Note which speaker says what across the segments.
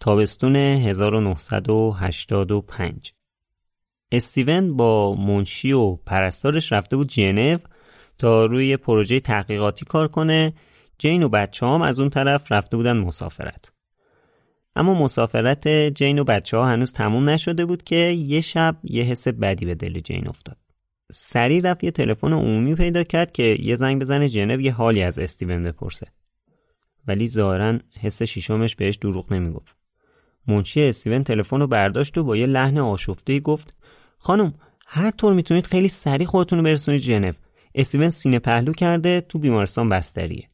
Speaker 1: تابستون 1985 استیون با منشی و پرستارش رفته بود جنو تا روی پروژه تحقیقاتی کار کنه. جین و بچه هم از اون طرف رفته بودن مسافرت. اما مسافرت جین و بچه ها هنوز تموم نشده بود که یه شب یه حس بدی به دل جین افتاد. سریع رفت یه تلفن عمومی پیدا کرد که یه زنگ بزنه جنو یه حالی از استیون بپرسه. ولی ظاهرا حس شیشمش بهش دروغ نمی‌گفت. منشی استیون تلفن رو برداشت و با یه لحن آشفته گفت خانم هر طور می‌تونید خیلی سریع خودتون رو برسونید ژنو. استیون سینه پهلو کرده تو بیمارستان بستریه.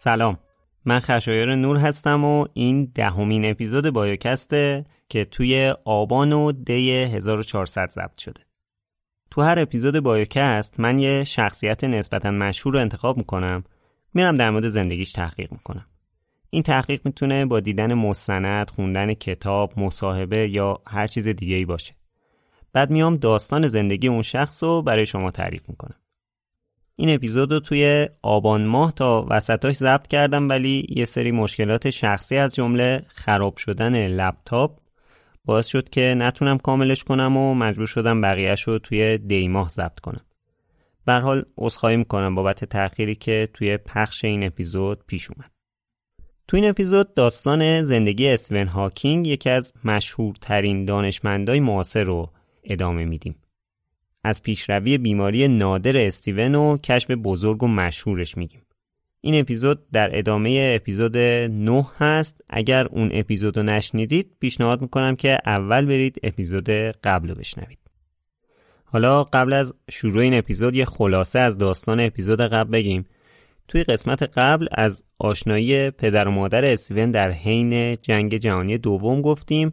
Speaker 1: سلام. من خشایر نور هستم و این دهمین اپیزود بایوکسته که توی آبان و دی 1400 ضبط شده. تو هر اپیزود بایوکست من یه شخصیت نسبتا مشهور رو انتخاب می‌کنم. میرم در مورد زندگیش تحقیق می‌کنم. این تحقیق می‌تونه با دیدن مستند، خوندن کتاب، مصاحبه یا هر چیز دیگه ای باشه. بعد میام داستان زندگی اون شخص رو برای شما تعریف می‌کنم. این اپیزود رو توی آبان ماه تا وسطاش ضبط کردم ولی یه سری مشکلات شخصی از جمله خراب شدن لپتاپ باعث شد که نتونم کاملش کنم و مجبور شدم بقیهش رو توی دی ماه ضبط کنم. به حال عذرخواهی می‌کنم بابت تأخیری که توی پخش این اپیزود پیش اومد. تو این اپیزود داستان زندگی استیون هاکینگ یکی از مشهورترین دانشمندای معاصر رو ادامه میدیم. از پیشروی بیماری نادر استیون و کشف بزرگ و مشهورش میگیم. این اپیزود در ادامه اپیزود 9 هست. اگر اون اپیزود رو نشنیدید پیشنهاد می‌کنم که اول برید اپیزود قبل رو بشنوید. حالا قبل از شروع این اپیزود یه خلاصه از داستان اپیزود قبل بگیم. توی قسمت قبل از آشنایی پدر و مادر استیون در حین جنگ جهانی دوم گفتیم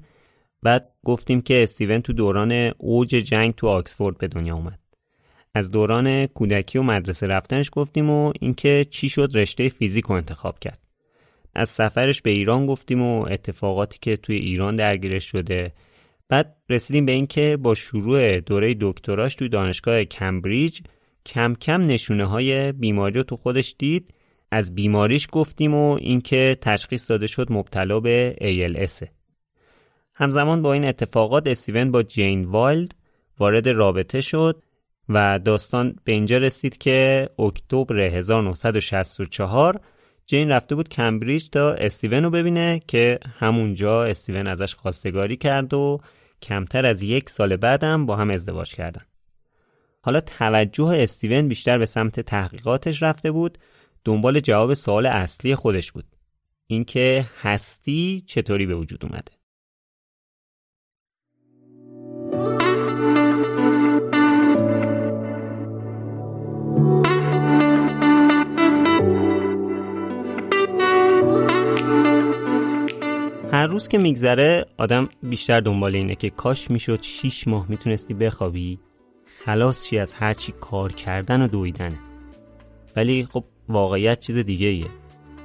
Speaker 1: بعد گفتیم که استیون تو دوران اوج جنگ تو آکسفورد به دنیا اومد. از دوران کودکی و مدرسه رفتنش گفتیم و اینکه چی شد رشته فیزیک رو انتخاب کرد. از سفرش به ایران گفتیم و اتفاقاتی که توی ایران درگیرش شده. بعد رسیدیم به اینکه با شروع دوره دکتراش توی دانشگاه کمبریج کم کم نشونه های بیماری رو تو خودش دید. از بیماریش گفتیم و اینکه تشخیص داده شد مبتلا به ALS همزمان با این اتفاقات استیون با جین والد وارد رابطه شد و داستان به اینجا رسید که اکتبر 1964 جین رفته بود کمبریج تا استیون رو ببینه که همونجا استیون ازش خواستگاری کرد و کمتر از یک سال بعدم با هم ازدواج کردن. حالا توجه استیون بیشتر به سمت تحقیقاتش رفته بود دنبال جواب سوال اصلی خودش بود اینکه هستی چطوری به وجود اومده هر روز که میگذره آدم بیشتر دنبال اینه که کاش می‌شد 6 ماه می‌تونستی بخوابی. خلاص چی از هرچی کار کردن و دویدنه. ولی خب واقعیت چیز دیگه ایه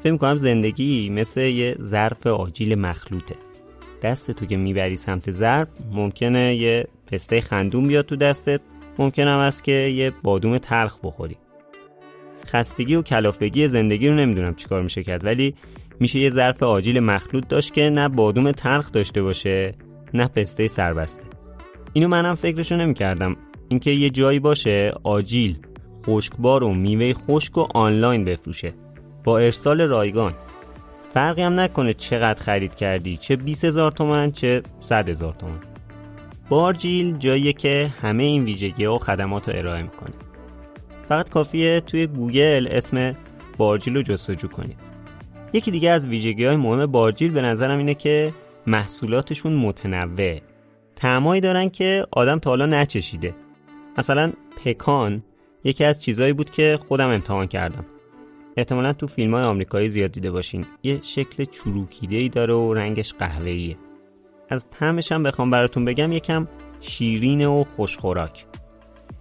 Speaker 1: فکر کنم زندگی مثل یه ظرف آجیل مخلوطه. دست تو که می‌بری سمت ظرف ممکنه یه پسته خندون بیاد تو دستت. ممکن هم است که یه بادوم تلخ بخوری. خستگی و کلافگی زندگی رو نمی‌دونم چیکار میشه کرد ولی میشه یه ظرف آجیل مخلوط داشت که نه بادوم تلخ داشته باشه نه پسته سربسته. اینو منم فکرشو نمی‌کردم. اینکه یه جایی باشه آجیل خشکبار و میوه خشک و آنلاین بفروشه. با ارسال رایگان. فرقی هم نکنه چقدر خرید کردی چه 20 هزار تومن چه 100 هزار تومن. بارجیل جاییه که همه این ویژگی و خدمات رو ارائه می‌کنه. فقط کافیه توی گوگل اسم بارجیل رو جستجو کنید. یکی دیگه از ویژگی های مهم بارجیل به نظرم اینه که محصولاتشون متنوع. تعمایی دارن که آدم تا حالا نچشیده. مثلا پکان یکی از چیزهایی بود که خودم امتحان کردم. احتمالا تو فیلم های آمریکایی زیاد دیده باشین. یه شکل چروکیده ای داره و رنگش قهوه‌ایه. از طعمش هم بخوام براتون بگم یکم شیرین و خوشخوراک.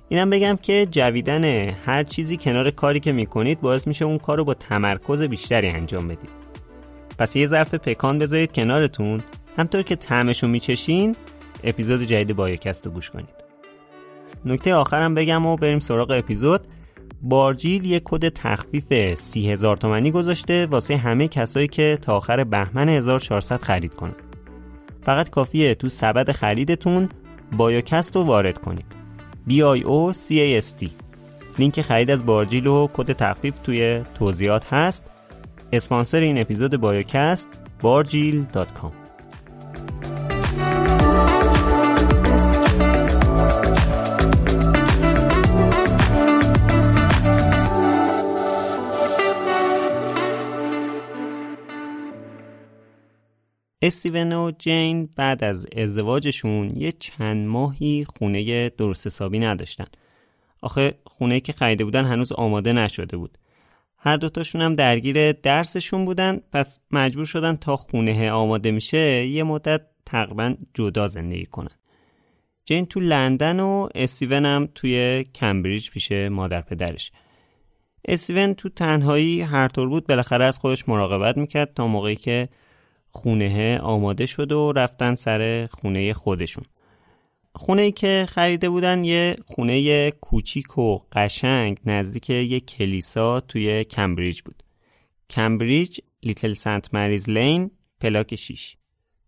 Speaker 1: اینم بگم که جویدن هر چیزی کنار کاری که می‌کنید باعث میشه اون کار رو با تمرکز بیشتری انجام بدید. پس یه ظرف پکان بذارید کنارتون. همینطور که طعمش رو میچشین اپیزود جدید بایوکست رو گوش کنید. نکته آخرم بگم و بریم سراغ اپیزود. بارجیل یک کد تخفیف سی هزار گذاشته واسه همه کسایی که تا آخر بهمن 1400 خرید کنن. فقط کافیه تو سبد خریدتون بایوکست رو وارد کنید. B I O C A S T لینک خرید از بارجیل و کد تخفیف توی توضیحات هست. اسپانسر این اپیزود بایوکست بارجیل.com استیون و جین بعد از ازدواجشون یه چند ماهی خونه درست حسابی نداشتن. آخه خونه که خریده بودن هنوز آماده نشده بود. هر دوتاشون هم درگیر درسشون بودن پس مجبور شدن تا خونه آماده میشه یه مدت تقریبا جدا زندگی کنن. جین تو لندن و استیون هم توی کمبریج پیش مادر پدرش. استیون تو تنهایی هر طور بود بالاخره از خودش مراقبت می‌کرد تا موقعی که خونه آماده شد و رفتن سر خونه خودشون. خونه ای که خریده بودن یه خونه کوچیک و قشنگ نزدیک یه کلیسا توی کمبریج بود. کمبریج لیتل سنت مریز لین پلاک 6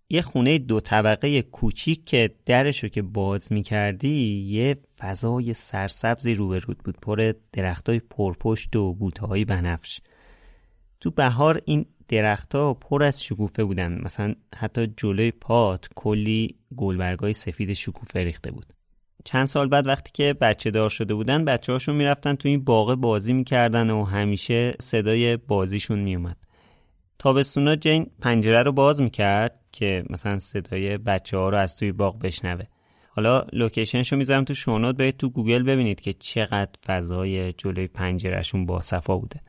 Speaker 1: یه خونه دو طبقه کوچیک که درشو که باز می‌کردی یه فضای سرسبزی روبرود بود پر درختای پرپشت و بوته بنفش. تو بهار این درختها پر از شکوفه بودن مثلا حتی جلوی پات کلی گلبرگای سفید شکوفه ریخته بود. چند سال بعد وقتی که بچه دار شده بودن بچه هاشون می‌رفتن تو این باغ بازی می‌کردن و همیشه صدای بازیشون میومد تابستونا جین پنجره رو باز می‌کرد که مثلا صدای بچه ها رو از توی باغ بشنوه. حالا location شو می‌ذارم تو show note برید تو گوگل ببینید که چقدر فضای جلوی پنجرهشون با صفا بوده.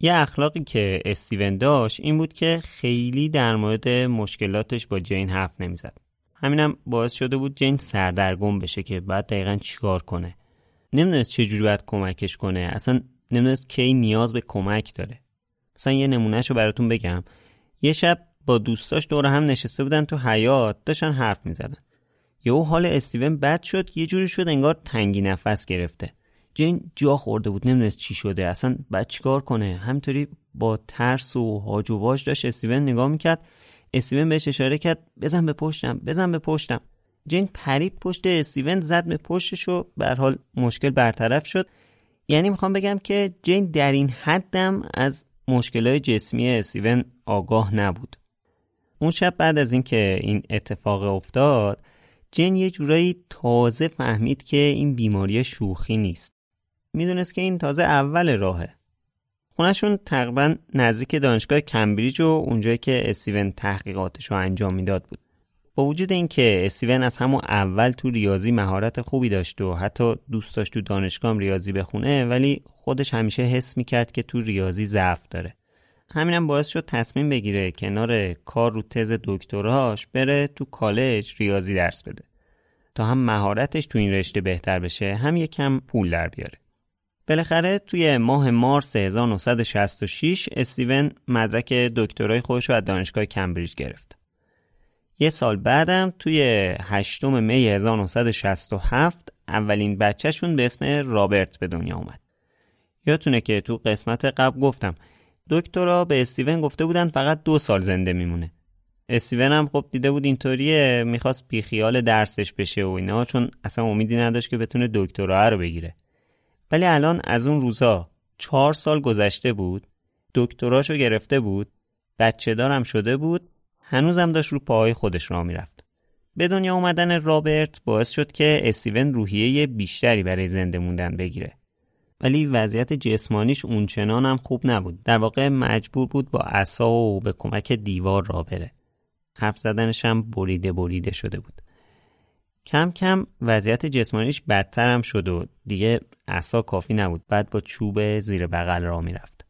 Speaker 1: یه اخلاقی که استیون داشت این بود که خیلی در مورد مشکلاتش با جین حرف نمی‌زد. همینم باعث شده بود جین سردرگم بشه که بعد دقیقا چیکار کنه. نمی‌دونست چجوری باید کمکش کنه. اصلا نمی‌دونست کی نیاز به کمک داره. مثلا یه نمونهش رو براتون بگم. یه شب با دوستاش دور هم نشسته بودن تو حیات داشتن حرف می‌زدن. یهو حال استیون بد شد یه جوری شد انگار تنگی نفس گرفته. جین جا خورده بود نمی‌دونست چی شده اصلا بعد چیکار کنه؟ همینطوری با ترس و هاج و واج داشت استیون نگاه می‌کرد. استیون بهش اشاره کرد بزن به پشتم بزن به پشتم. جین پرید پشت استیون زد به پشتش و به حال مشکل برطرف شد. یعنی می‌خوام بگم که جین در این حدم از مشکلات جسمی استیون آگاه نبود. اون شب بعد از اینکه این اتفاق افتاد جین یه جورایی تازه فهمید که این بیماری شوخی نیست. می‌دونست که این تازه اول راهه. خونشون تقریبا نزدیک دانشگاه کمبریج و اونجایی که استیون تحقیقاتش رو انجام می‌داد بود. با وجود اینکه استیون از همون اول تو ریاضی مهارت خوبی داشت و حتی دوست داشت تو دانشگاه ریاضی بخونه ولی خودش همیشه حس می‌کرد که تو ریاضی ضعف داره. همینم باعث شد تصمیم بگیره کنار کار رو تز دکتراش بره تو کالج ریاضی درس بده. تا هم مهارتش تو این رشته بهتر بشه هم یکم پول در بیاره. بالاخره توی ماه مارس 1966 استیون مدرک دکترای خودش رو از دانشگاه کمبریج گرفت. یه سال بعدم توی 8 می 1967 اولین بچهشون به اسم رابرت به دنیا اومد. یادتونه که تو قسمت قبل گفتم دکترها به استیون گفته بودن فقط دو سال زنده میمونه. استیون هم خب دیده بود اینطوریه می‌خواست بیخیال درسش بشه و اینا چون اصلا امیدی نداشت که بتونه دکترا رو بگیره. ولی الان از اون روزا چهار سال گذشته بود دکتراشو گرفته بود بچه دارم شده بود هنوزم داشت رو پاهای خودش را می‌رفت. به دنیا اومدن رابرت باعث شد که استیون روحیه بیشتری برای زنده موندن بگیره. ولی وضعیت جسمانیش اونچنان هم خوب نبود. در واقع مجبور بود با عصا و به کمک دیوار را بره. حرف زدنش هم بریده بریده شده بود. کم کم وضعیت جسمانیش بدتر هم شد و دیگه عصا کافی نبود. بعد با چوب زیر بغل را می‌رفت.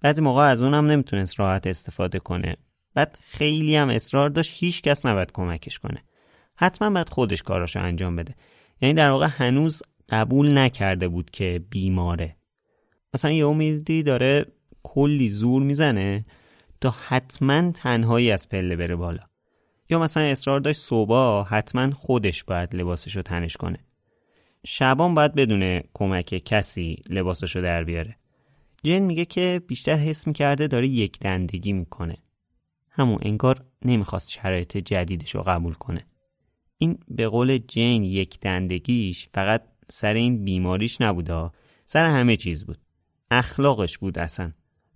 Speaker 1: بعضی موقع از اونم نمی‌تونست راحت استفاده کنه. بعد خیلی هم اصرار داشت هیچ کس نباید کمکش کنه. حتما باید خودش کاراشو انجام بده. یعنی در واقع هنوز قبول نکرده بود که بیماره. مثلا یه امیدی داره کلی زور می‌زنه تا حتما تنهایی از پله بره بالا. یا مثلا اصرار داشت صبح حتما خودش باید لباسش رو تنش کنه. شبان باید بدونه کمک کسی لباسش رو در بیاره. جن میگه که بیشتر حس می‌کرده داره یک دندگی می‌کنه. همون انگار نمی‌خواست شرایط جدیدش رو قبول کنه. این به قول جین یک دندگیش فقط سر این بیماریش نبوده سر همه چیز بود. اخلاقش بود اصلا.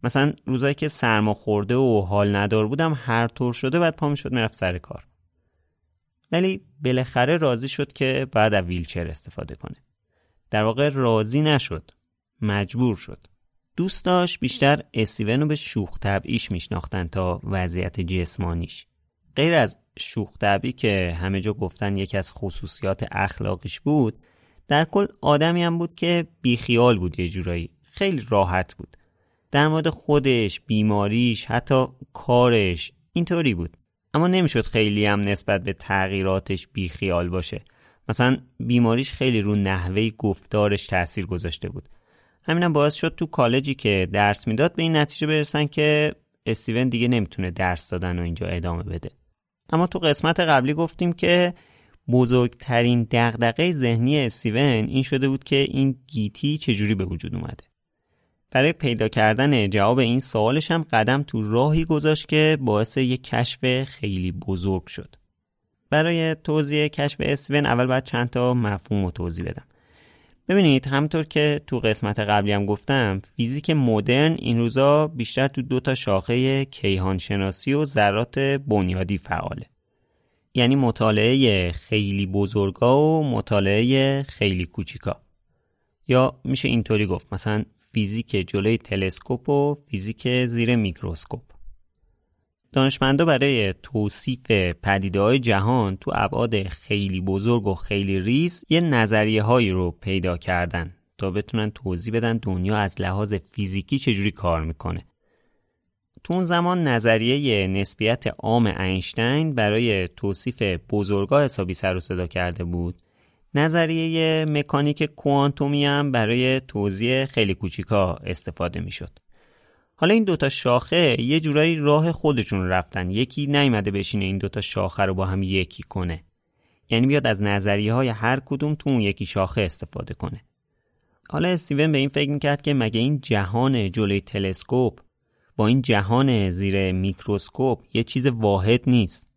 Speaker 1: مثلا روزایی که سرما خورده و حال ندار بودم هر طور شده بعد پا شد می‌رفت سر کار. ولی بالاخره راضی شد که بعد از ویلچر استفاده کنه. در واقع راضی نشد مجبور شد. دوست داشت بیشتر استیون رو به شوخ طبعیش میشناختن تا وضعیت جسمانیش. غیر از شوخ طبعی که همه جا گفتن یکی از خصوصیات اخلاقیش بود در کل آدمی هم بود که بیخیال بود یه جورایی. خیلی راحت بود. در مورد خودش بیماریش حتی کارش اینطوری بود. اما نمی‌شد خیلی هم نسبت به تغییراتش بیخیال باشه. مثلا بیماریش خیلی رو نحوه گفتارش تاثیر گذاشته بود. همینم باعث شد تو کالجی که درس می‌داد به این نتیجه برسن که استیون دیگه نمی‌تونه درس دادن و اینجا ادامه بده. اما تو قسمت قبلی گفتیم که بزرگترین دغدغه ذهنی استیون این شده بود که این گیتی چجوری به وجود اومده. برای پیدا کردن جواب این سوالش هم قدم تو راهی گذاشت که باعث یک کشف خیلی بزرگ شد. برای توضیح کشف اسون اول باید چند تا مفهوم رو توضیح بدم. ببینید همطور که تو قسمت قبلی هم گفتم فیزیک مدرن این روزا بیشتر تو دو تا شاخه کیهان شناسی و ذرات بنیادی فعاله. یعنی مطالعه خیلی بزرگا و مطالعه خیلی کوچیکا. یا میشه اینطوری گفت مثلا فیزیک جلوی تلسکوپ و فیزیک زیر میکروسکوپ. دانشمندا برای توصیف پدیده های جهان تو ابعاد خیلی بزرگ و خیلی ریز یه نظریه هایی رو پیدا کردن تا بتونن توضیح بدن دنیا از لحاظ فیزیکی چجوری کار می‌کنه. تو اون زمان نظریه نسبیت عام اینشتین برای توصیف بزرگا حسابی سر و صدا کرده بود. نظریه مکانیک کوانتومی هم برای توضیح خیلی کوچیکا استفاده می‌شد. حالا این دوتا شاخه یه جورایی راه خودشون رفتن. یکی نیومده بشینه این دوتا شاخه رو با هم یکی کنه. یعنی بیاد از نظریه های هر کدوم تو اون یکی شاخه استفاده کنه. حالا استیون به این فکر می‌کرد که مگه این جهان جلوی تلسکوپ با این جهان زیر میکروسکوپ یه چیز واحد نیست.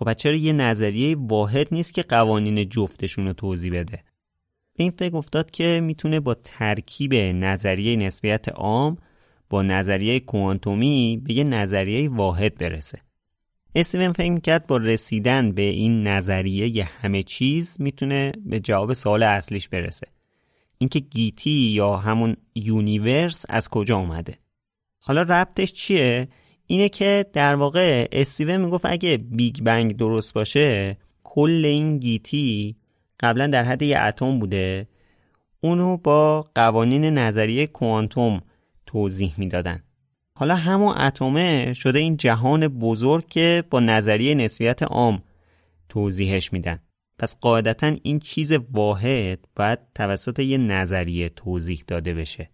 Speaker 1: خب چرا یه نظریه واحد نیست که قوانین جفتشون رو توضیح بده؟ به این فکر افتاد که می‌تونه با ترکیب نظریه نسبیت عام با نظریه کوانتومی به یه نظریه واحد برسه. استیون فکر کرد با رسیدن به این نظریه همه چیز می‌تونه به جواب سوال اصلیش برسه. اینکه گیتی یا همون universe از کجا اومده؟ حالا ربطش چیه؟ اینه که در واقع استیون می‌گفت اگه بیگ بنگ درست باشه کل این گیتی قبلا در حد یه اتم بوده. اونو با قوانین نظریه کوانتوم توضیح می‌دادن. حالا همون اتمه شده این جهان بزرگ که با نظریه نسبیت عام توضیحش میدن. پس قاعدتا این چیز واحد باید توسط یه نظریه توضیح داده بشه.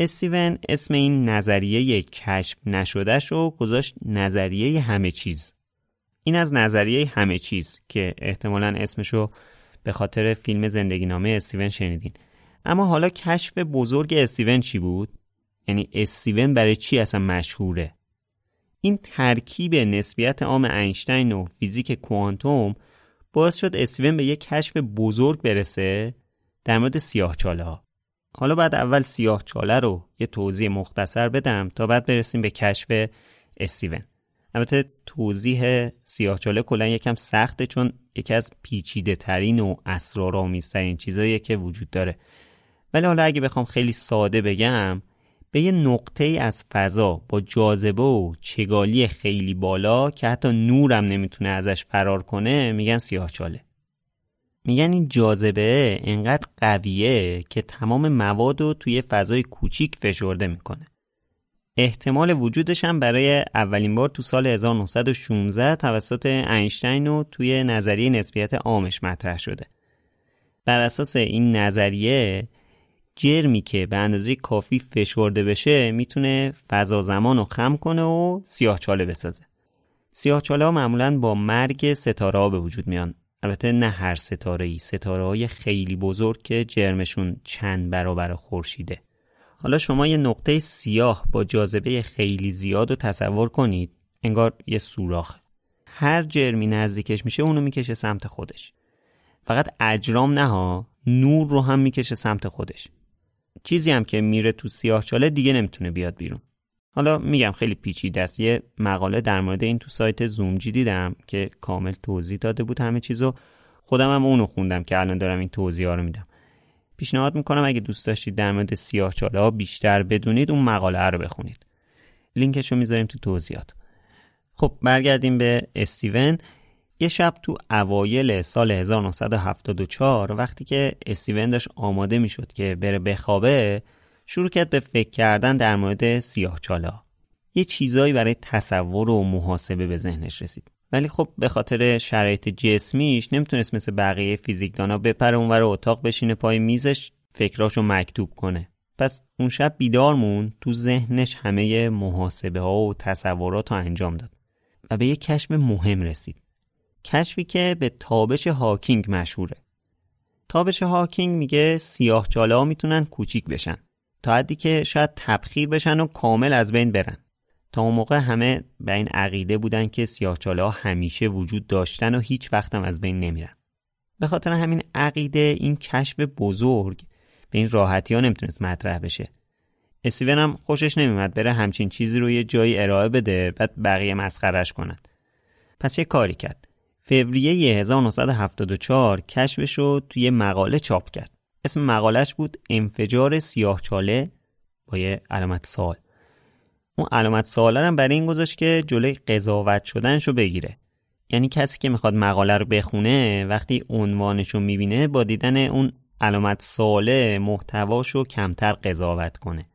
Speaker 1: استیون اسم این نظریه کشف نشدهش رو گذاشت نظریه همه چیز این از نظریه همه چیز که احتمالا اسمشو به خاطر فیلم زندگی نامه استیون شنیدین اما حالا کشف بزرگ استیون چی بود؟ یعنی استیون برای چی اصلا مشهوره؟ این ترکیب نسبیت عام اینشتین و فیزیک کوانتوم باعث شد استیون به یک کشف بزرگ برسه در مورد سیاه چاله ها. حالا بعد اول سیاه چاله رو یه توضیح مختصر بدم تا بعد برسیم به کشف استیون. البته توضیح سیاه چاله کلا یکم سخته چون یکی از پیچیده ترین و اسرارآمیزترین چیزاییه که وجود داره. ولی حالا اگه بخوام خیلی ساده بگم به یه نقطه ای از فضا با جاذبه و چگالی خیلی بالا که حتی نورم نمی‌تونه ازش فرار کنه میگن سیاهچاله میگن این جاذبه انقدر قویه که تمام مواد رو توی فضای کوچیک فشرده می‌کنه. احتمال وجودش هم برای اولین بار تو سال 1916 توسط اینشتین و توی نظریه نسبیت عامش مطرح شده. بر اساس این نظریه جرمی که به اندازه کافی فشرده بشه می‌تونه فضا زمان رو خم کنه و سیاهچاله بسازه. سیاهچاله ها معمولا با مرگ ستاره ها به وجود میان. البته نه هر ستاره ای ستاره های خیلی بزرگ که جرمشون چند برابر خورشیده. حالا شما یه نقطه سیاه با جاذبه خیلی زیاد رو تصور کنید. انگار یه سوراخ. هر جرمی نزدیکش میشه اونو می‌کشه سمت خودش. فقط اجرام نه نور رو هم می‌کشه سمت خودش. چیزی هم که میره تو سیاه چاله دیگه نمی‌تونه بیاد بیرون. حالا میگم خیلی پیچیده است. یه مقاله در مورد این تو سایت زومجی دیدم که کامل توضیح داده بود همه چیزو. خودم هم اونو خوندم که الان دارم این توضیح رو میدم. پیشنهاد می‌کنم اگه دوست داشتید در مورد سیاه ها بیشتر بدونید اون مقاله رو بخونید. لینکش رو می‌ذاریم تو توضیحات. خب برگردیم به استیون. یه شب تو اوایل سال 1974 وقتی که استیون داشت آماده می‌شد که بره بخوابه شروع کرد به فکر کردن در مورد سیاه چالا. یه چیزایی برای تصور و محاسبه به ذهنش رسید. ولی خب به خاطر شرایط جسمیش نمی‌تونست مثل بقیه فیزیکدانا بپره اونور اتاق بشینه پای میزش فکراشو مکتوب کنه. پس اون شب بیدار مون تو ذهنش همه محاسبه ها و تصورات رو انجام داد و به یه کشف مهم رسید. کشفی که به تابش هاکینگ مشهوره تابش هاکینگ میگه سیاه ها می‌تونن کوچیک بشن تا حدی که شاید تبخیر بشن و کامل از بین برن. تا اون موقع همه به این عقیده بودن که سیاه چاله ها همیشه وجود داشتن و هیچ وقتم از بین نمیرن. به خاطر همین عقیده این کشف بزرگ به این راحتی ها نمی‌تونست مطرح بشه. استیون هم خوشش نمیمد بره همچین چیزی رو یه جایی ارائه بده بعد بقیه مسخرش کنن. پس یه کاری کرد. فوریه 1974 کشفش رو توی مقاله چاپ کرد. اسم مقالش بود انفجار سیاهچاله با یه علامت سوال. اون علامت سوال هم برای این گذاشت که جلوی قضاوت شدنش رو بگیره. یعنی کسی که می‌خواد مقاله رو بخونه وقتی عنوانش رو می‌بینه با دیدن اون علامت سواله محتواش رو کمتر قضاوت کنه.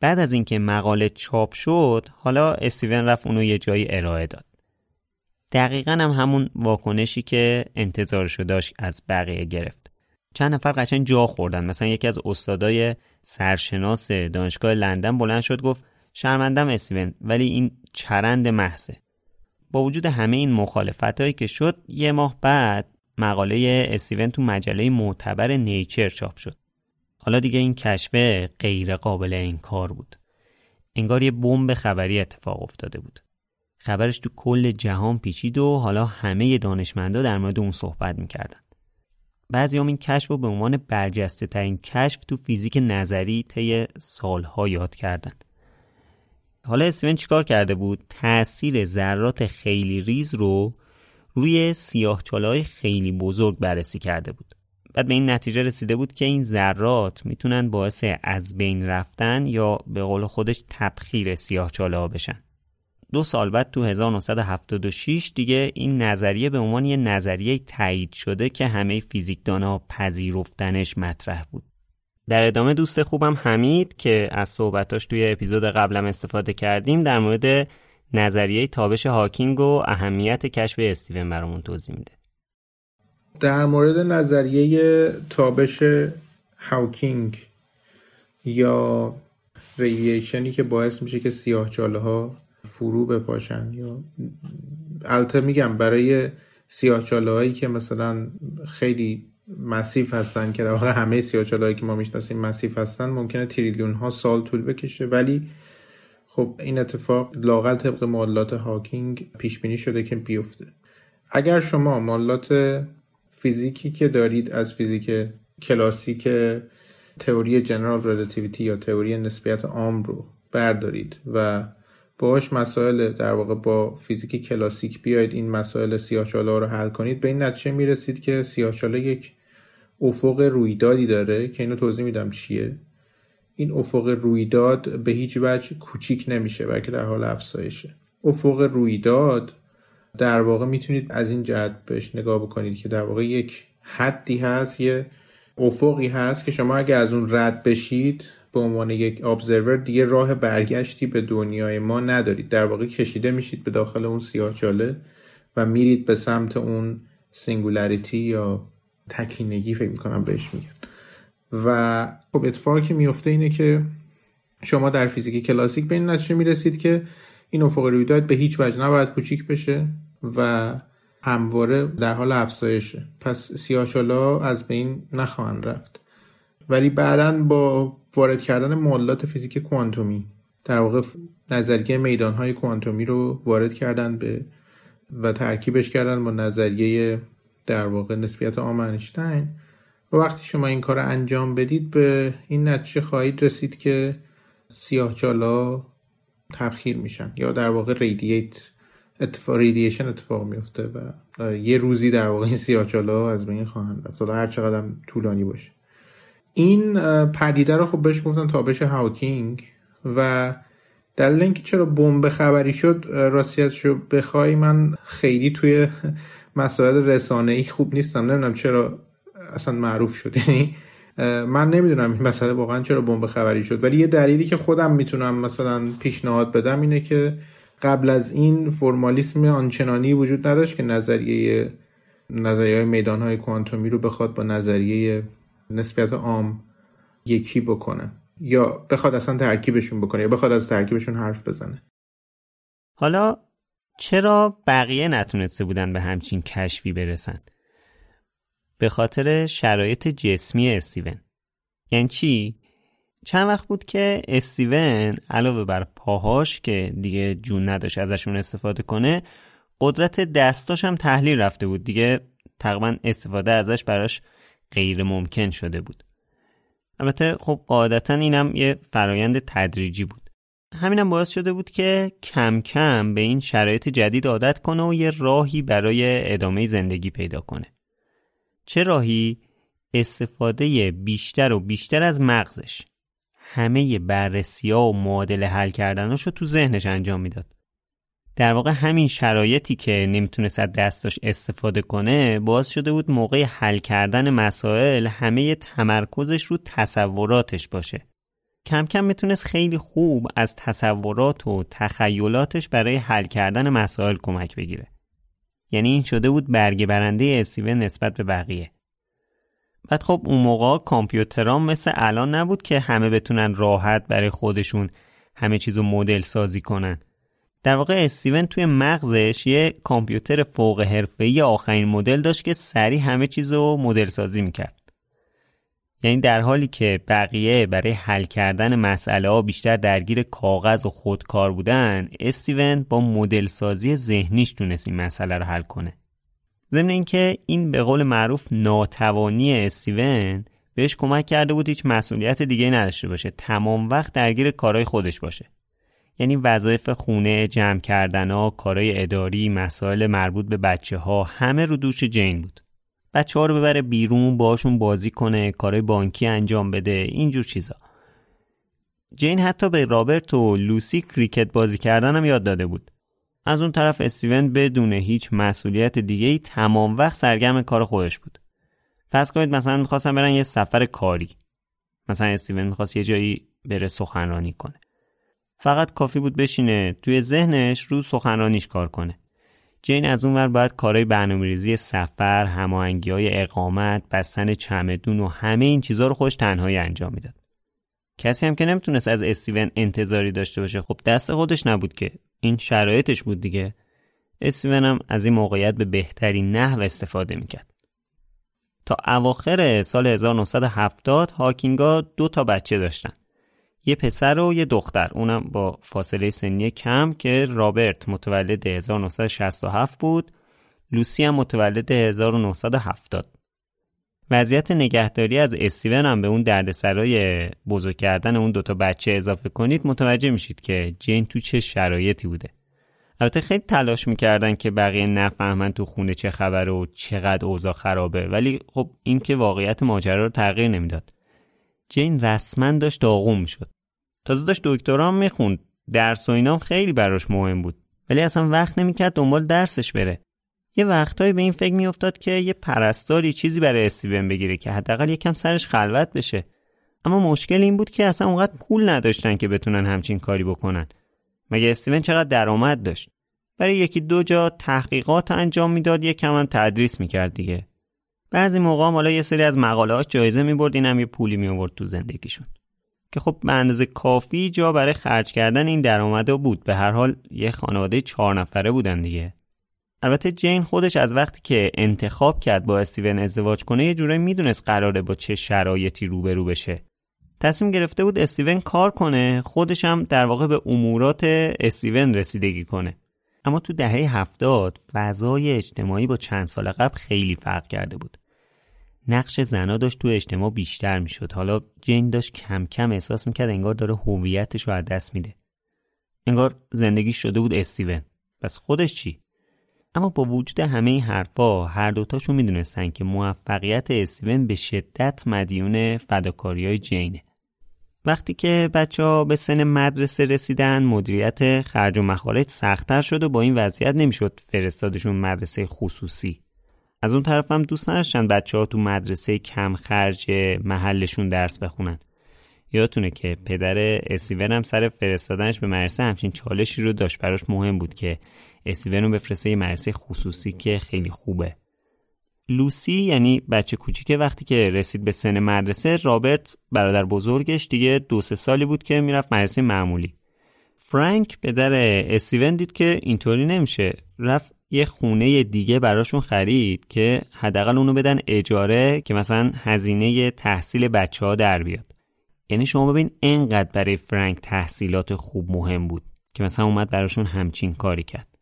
Speaker 1: بعد از اینکه مقاله چاپ شد حالا استیون رفت اونو یه جایی ارائه داد. دقیقا هم همون واکنشی که انتظارشو داشت از بقیه گرفت. چند نفر قشنگ جا خوردن. مثلا یکی از استادای سرشناس دانشگاه لندن بلند شد گفت شرمندم اسیون ولی این چرند محضه. با وجود همه این مخالفت هایی که شد یه ماه بعد مقاله استیون تو مجله معتبر نیچر چاپ شد. حالا دیگه این کشف غیر قابل انکار بود. انگار یه بمب خبری اتفاق افتاده بود. خبرش تو کل جهان پیچید و حالا همه دانشمندا در مورد اون صحبت می‌کردن. بعضی هم این کشف رو به عنوان برجسته ترین کشف تو فیزیک نظری طی سالها یاد کردن. حالا استیون چیکار کرده بود؟ تاثیر ذرات خیلی ریز رو روی سیاه های خیلی بزرگ بررسی کرده بود. بعد به این نتیجه رسیده بود که این ذرات می‌تونن باعث از بین رفتن یا به قول خودش تبخیر سیاه بشن. دو سال بعد تو 1976 دیگه این نظریه به عنوان یه نظریه تایید شده که همه فیزیکدانا پذیرفتنش مطرح بود. در ادامه دوست خوبم حمید که از صحبتاش توی اپیزود قبلم استفاده کردیم در مورد نظریه تابش هاکینگ و اهمیت کشف استیون برامون توضیح میده.
Speaker 2: در مورد نظریه تابش هاکینگ یا ریویشنی که باعث میشه که سیاه ها فرو بپاشن یا البته میگم برای سیاه چاله هایی که مثلا خیلی مسیف هستن که در واقع همه سیاه هایی که ما می‌شناسیم مسیف هستن ممکنه تریلیون ها سال طول بکشه. ولی خب این اتفاق لاقل طبق معادلات هاکینگ پیش بینی شده که بیفته. اگر شما معادلات فیزیکی که دارید از فیزیک کلاسیک تئوری جنرال رلاتیویتی یا تئوری نسبیت عام رو بردارید و باش مسائل در واقع با فیزیک کلاسیک بیاید این مسائل سیاهچاله رو حل کنید. به این نتیجه می‌رسید که سیاهچاله یک افق رویدادی داره که اینو توضیح میدم چیه. این افق رویداد به هیچ وجه کوچیک نمیشه بلکه در حال افزایشه. افق رویداد در واقع می‌تونید از این جهت بهش نگاه بکنید که در واقع یک حدی هست یه افقی هست که شما اگه از اون رد بشید به عنوان یک ابزرور دیگه راه برگشتی به دنیای ما ندارید در واقع کشیده میشید به داخل اون سیاهچاله و میرید به سمت اون singularity یا تکینگی فکر می‌کنم بهش میگن. و خب اتفاقی که میفته اینه که شما در فیزیک کلاسیک به این نتیجه می‌رسید که این افق رویداد به هیچ وجه نباید کوچیک بشه و همواره در حال افزایشه. پس سیاهچالا از بین نخواهند رفت. ولی بعدا با وارد کردن معادلات فیزیک کوانتومی در واقع نظریه میدانهای کوانتومی رو وارد کردن به و ترکیبش کردن با نظریه در واقع نسبیت عام و وقتی شما این کار انجام بدید به این نتیجه خواهید رسید که سیاهچالا تبخیر میشن یا در واقع ریدییت اتفاق ریدیشن اتفاق میفته و یه روزی در واقع این سیاهچالا از بین خواهند رفت. هر چقدر طولانی باشه. این پدیده رو خب بهش گفتن تابش هاوکینگ و دلیل اینکه چرا بمب خبری شد راستیتش رو بخوای من خیلی توی مسائل رسانه ای خوب نیستم. نمی‌دونم چرا اصلا معروف شد. یعنی من نمی‌دونم این مسئله واقعا چرا بمب خبری شد. ولی یه دلیلی که خودم می‌تونم مثلا پیشنهاد بدم اینه که قبل از این فرمالیسم آنچنانی وجود نداشت که نظریه نظریه های میدان های کوانتومی رو بخواد با نظریه نسبیت عام یکی بکنه. یا بخواد اصلا ترکیبشون بکنه یا بخواد از ترکیبشون حرف بزنه.
Speaker 1: حالا چرا بقیه نتونسته بودن به همچین کشفی برسن؟ به خاطر شرایط جسمی استیون. یعنی چی؟ چند وقت بود که استیون علاوه بر پاهاش که دیگه جون نداشت ازشون استفاده کنه قدرت دستاش هم تحلیل رفته بود. دیگه تقریبا استفاده ازش براش غیر ممکن شده بود. البته خب قاعدتا اینم یه فرایند تدریجی بود. همینم باعث شده بود که کم کم به این شرایط جدید عادت کنه و یه راهی برای ادامه زندگی پیدا کنه. چه راهی؟ استفاده بیشتر و بیشتر از مغزش. همه بررسی ها و معادل حل کردنش رو تو ذهنش انجام می‌داد. در واقع همین شرایطی که نمی‌تونست از دستاش استفاده کنه باعث شده بود موقع حل کردن مسائل همه تمرکزش رو تصوراتش باشه. کم کم می‌تونست خیلی خوب از تصورات و تخیلاتش برای حل کردن مسائل کمک بگیره. یعنی این شده بود برگه برنده استیون نسبت به بقیه. بعد خب اون موقع کامپیوترام مثل الان نبود که همه بتونن راحت برای خودشون همه چیزو مدل سازی کنن. در واقع استیون توی مغزش یه کامپیوتر فوق حرفه‌ای آخرین مدل داشت که سریع همه چیزو مدل سازی می‌کرد. یعنی در حالی که بقیه برای حل کردن مسئله ها بیشتر درگیر کاغذ و خودکار بودن استیون با مدل سازی ذهنیش تونست این مسئله رو حل کنه. ضمن اینکه این به قول معروف ناتوانی استیون بهش کمک کرده بود هیچ مسئولیت دیگه نداشته باشه تمام وقت درگیر کارهای خودش باشه. یعنی وظایف خونه جمع کردن ها کارهای اداری مسائل مربوط به بچه ها همه رو دوش جین بود. بچه ها رو ببره بیرون باشون بازی کنه کارهای بانکی انجام بده اینجور چیزا. جین حتی به رابرت و لوسی کریکت بازی کردن هم یاد داده بود. از اون طرف استیون بدون هیچ مسئولیت دیگه ای تمام وقت سرگرم کار خودش بود. فرض کنید مثلا می‌خواستن برن یه سفر کاری. مثلا استیون می‌خواست یه جایی بره سخنرانی کنه. فقط کافی بود بشینه توی ذهنش رو سخنرانیش کار کنه. جین از اون ور باید کارهای برنامه‌ریزی سفر، هماهنگی های اقامت، بستن چمدون و همه این چیزها رو خوش تنهایی انجام می‌داد. کسی هم که نمی‌تونست از استیون انتظاری داشته باشه خب دست خودش نبود که. این شرایطش بود دیگه. استیون هم از این موقعیت به بهترین نحو استفاده می‌کرد. تا اواخر سال 1970 هاکینگا دو تا بچه داشتن. یه پسر و یه دختر. اونم با فاصله سنی کم که رابرت متولد 1967 بود. لوسی هم متولد 1970 وضعیت نگهداری از استیون هم به اون دردسرای بزرگ کردن اون دوتا بچه اضافه کنید متوجه میشید که جین تو چه شرایطی بوده. البته خیلی تلاش می‌کردن که بقیه نفهمن تو خونه چه خبره و چقدر اوضاع خرابه. ولی خب این که واقعیت ماجرا رو تغییر نمی‌داد. جین رسما داشت داغون می‌شد. تازه داشت دکترام می‌خوند. درس و اینام خیلی براش مهم بود. ولی اصلا وقت نمی‌کرد دنبال درسش بره. یه وقتهایی به این فکر میافتاد که یه پرستاری چیزی برای استیون بگیره که حداقل یکم سرش خلوت بشه. اما مشکل این بود که اصلا اونقدر پول نداشتن که بتونن همچین کاری بکنن. مگه استیون چقدر درآمد داشت؟ برای یکی دو جا تحقیقات انجام می‌داد یکم هم تدریس می‌کرد دیگه. بعضی موقع حالا یه سری از مقالهاش جایزه می‌برد اینم یه پولی میآورد تو زندگیشون. که خب به اندازه کافی جا برای خرج کردن این درآمده بود. به هر حال یه خانواده چهار نفره بودن دیگه. البته جین خودش از وقتی که انتخاب کرد با استیون ازدواج کنه یه جورایی می‌دونست قراره با چه شرایطی روبرو بشه. تصمیم گرفته بود استیون کار کنه خودش هم در واقع به امورات استیون رسیدگی کنه. اما تو دهه هفتاد فضای اجتماعی با چند سال قبل خیلی فرق کرده بود. نقش زنا داشت تو اجتماع بیشتر می‌شد. حالا جین داشت کم کم احساس می‌کرد انگار داره هویتش رو از دست میده. انگار زندگی شده بود استیون. پس خودش چی؟ اما با وجود همه این حرفا هر دوتاشون می‌دونستن که موفقیت استیون به شدت مدیون فداکاری های جینه. وقتی که بچه ها به سن مدرسه رسیدن مدیریت خرج و مخارج سختتر شد و با این وضعیت نمی‌شد فرستادشون مدرسه خصوصی. از اون طرف هم دوست نداشتن بچه ها تو مدرسه کم خرج محلشون درس بخونن. یادتونه که پدر استیون هم سر فرستادنش به مدرسه همچین چالشی رو داشت. براش مهم بود که استیون رو بفرسته یه مدرسه خصوصی که خیلی خوبه. لوسی یعنی بچه کوچیکه وقتی که رسید به سن مدرسه رابرت برادر بزرگش دیگه دو سه سالی بود که می‌رفت مدرسه معمولی. فرانک پدر استیون دید که اینطوری نمیشه. رفت یه خونه دیگه براشون خرید که حداقل اونو بدن اجاره که مثلا هزینه تحصیل بچه ها در بیاد. یعنی شما ببین انقدر برای فرانک تحصیلات خوب مهم بود که مثلا اومد براشون همچین کاری کرد.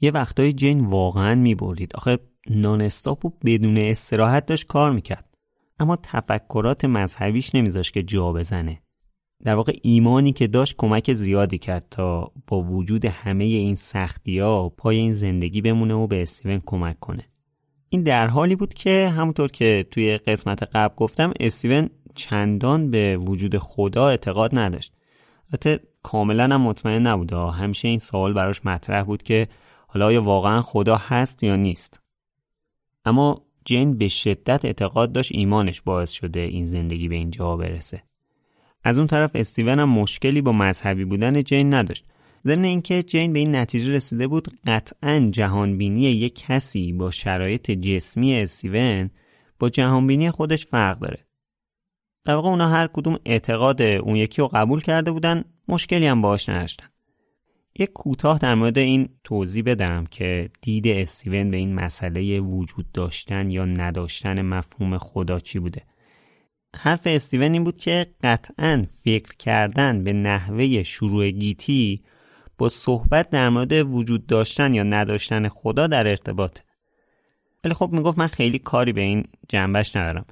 Speaker 1: یه وقتای جین واقعا میبردید. آخه نانستاپ و بدون استراحت داشت کار می‌کرد. اما تفکرات مذهبیش نمیذاش که جا بزنه. در واقع ایمانی که داشت کمک زیادی کرد تا با وجود همه این سختی ها پای این زندگی بمونه و به استیون کمک کنه. این در حالی بود که همونطور که توی قسمت قبل گفتم استیون چندان به وجود خدا اعتقاد نداشت. البته کاملا هم مطمئن نبود. همیشه این سوال براش مطرح بود که حالا آیا واقعا خدا هست یا نیست؟ اما جین به شدت اعتقاد داشت ایمانش باعث شده این زندگی به اینجا برسه. از اون طرف استیون هم مشکلی با مذهبی بودن جین نداشت. ضمن اینکه جین به این نتیجه رسیده بود قطعا جهانبینی یک کسی با شرایط جسمی استیون با جهانبینی خودش فرق داره. در واقع اونا هر کدوم اعتقاد اون یکی رو قبول کرده بودن مشکلی هم باش نداشتن. یک کوتاه در مورد این توضیح بدم که دید استیون به این مسئله وجود داشتن یا نداشتن مفهوم خدا چی بوده. حرف استیون این بود که قطعا فکر کردن به نحوه شروع گیتی با صحبت در مورد وجود داشتن یا نداشتن خدا در ارتباط. ولی خب می‌گفت من خیلی کاری به این جنبش ندارم.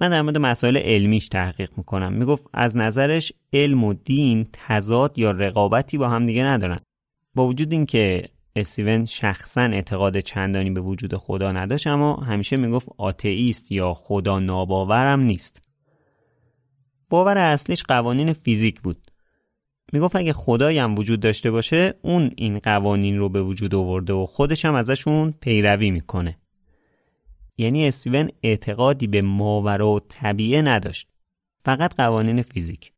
Speaker 1: من در مورد مسائل علمیش تحقیق می‌کنم. می‌گفت از نظرش علم و دین تضاد یا رقابتی با هم دیگه ندارن. با وجود اینکه استیون شخصا اعتقاد چندانی به وجود خدا نداشت اما همیشه می‌گفت آتئیست یا خدا ناباورم نیست. باور اصلیش قوانین فیزیک بود. می‌گفت اگه خدایی هم وجود داشته باشه اون این قوانین رو به وجود آورده و خودش هم ازشون پیروی می‌کنه. یعنی استیون اعتقادی به ماورا و طبیعه نداشت. فقط قوانین فیزیک.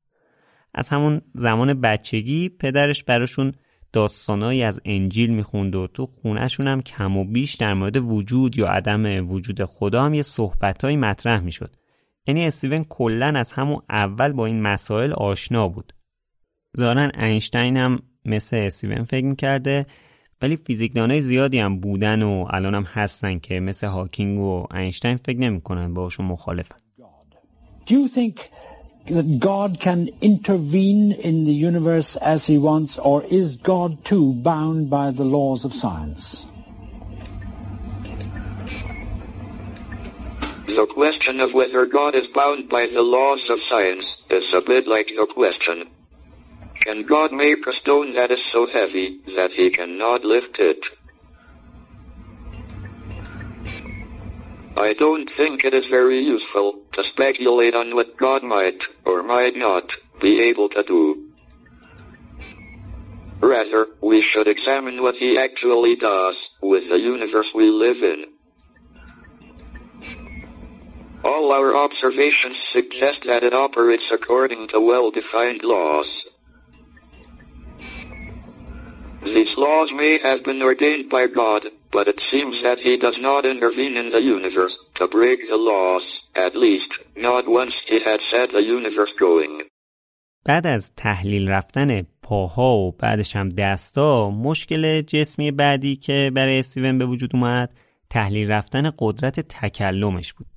Speaker 1: از همون زمان بچگی پدرش براشون داستانایی از انجیل می‌خوند و تو خونهشون هم کم و بیش در مورد وجود یا عدم وجود خدا هم یه صحبتهایی مطرح می‌شد. یعنی استیون کلا از همون اول با این مسائل آشنا بود ظاهرا اینشتین هم مثل استیون فکر می‌کرده ولی فیزیکدانای زیادی هم بودن و الان هم هستن که مثل هاکینگ و اینشتین فکر نمی‌کنن باشون مخالفن
Speaker 3: Do you think that God can intervene in the universe as he wants or is God too bound by the laws of science?
Speaker 4: The question of whether God is bound by the laws of science is a bit like the question can God make a stone that is so heavy that he cannot lift it? I don't think it is very useful to speculate on what God might or might not be able to do. Rather, we should examine what he actually does with the universe we live in. All our observations suggest that it operates according to well-defined laws. These laws may have been ordained by God, but it seems that he does not intervene in the universe to break the laws, at least, not once he had set the universe going.
Speaker 1: بعد از تحلیل رفتن پاها و بعدش هم دستا مشکل جسمی بعدی که برای استیون به وجود اومد تحلیل رفتن قدرت تکلمش بود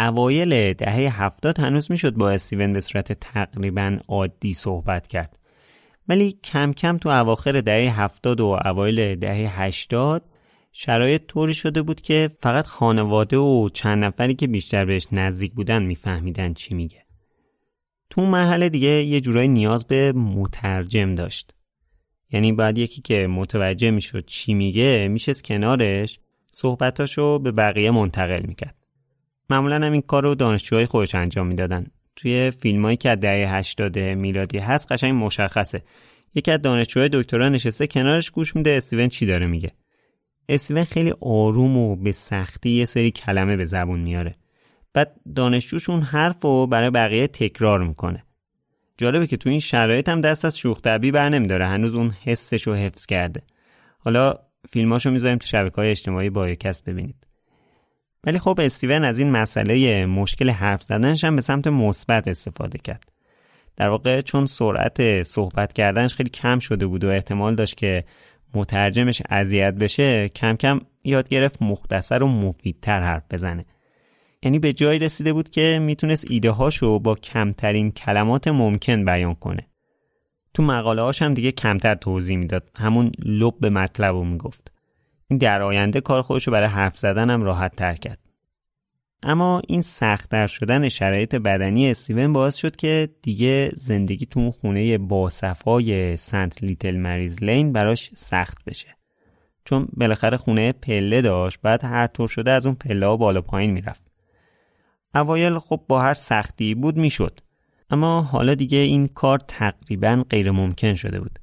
Speaker 1: اوایل دهه هفتاد هنوز می‌شد با استیون به صورت تقریبا عادی صحبت کرد. ولی کم کم تو اواخر دهه هفتاد و اوایل دهه هشتاد شرایط طوری شده بود که فقط خانواده و چند نفری که بیشتر بهش نزدیک بودن میفهمیدن چی میگه. تو مرحله دیگه یه جورایی نیاز به مترجم داشت. یعنی باید یکی که متوجه می‌شد چی میگه میشست کنارش صحبتاشو به بقیه منتقل می‌کرد. معمولا هم این کار رو دانشجوهای خودش انجام می‌دادن. توی فیلمایی که از دهه 80 میلادی هست قشنگ مشخصه. یکی از دانشجوهای دکترا نشسته کنارش گوش میده استیون چی داره میگه؟ استیون خیلی آروم و به سختی یه سری کلمه به زبون میاره. بعد دانشجوش اون حرف رو برای بقیه تکرار می‌کنه. جالبه که تو این شرایط هم دست از شوخ طبعی بر نمیداره هنوز اون حسش رو حفظ کرده. حالا فیلماشو می‌ذاریم تو شبکه های اجتماعی بایوکست ببینید. ولی خب استیون از این مسئله مشکل حرف زدنش هم به سمت مثبت استفاده کرد. در واقع چون سرعت صحبت کردنش خیلی کم شده بود و احتمال داشت که مترجمش اذیت بشه کم کم یاد گرفت مختصر و مفیدتر حرف بزنه. یعنی به جایی رسیده بود که می‌تونست ایده هاشو با کمترین کلمات ممکن بیان کنه. تو مقاله هاش هم دیگه کمتر توضیح می‌داد. همون لب به مطلب رو می‌گفت. این در آینده کار خودش رو برای حرف زدن هم راحت تر کرد. اما این سختتر شدن شرایط بدنی استیون باعث شد که دیگه زندگی تو اون خونه باصفای سنت لیتل مریز لین براش سخت بشه. چون بالاخره خونه پله داشت بعد هر طور شده از اون پله ها بالا پایین می‌رفت. اوایل خب با هر سختی بود می‌شد. اما حالا دیگه این کار تقریبا غیر ممکن شده بود.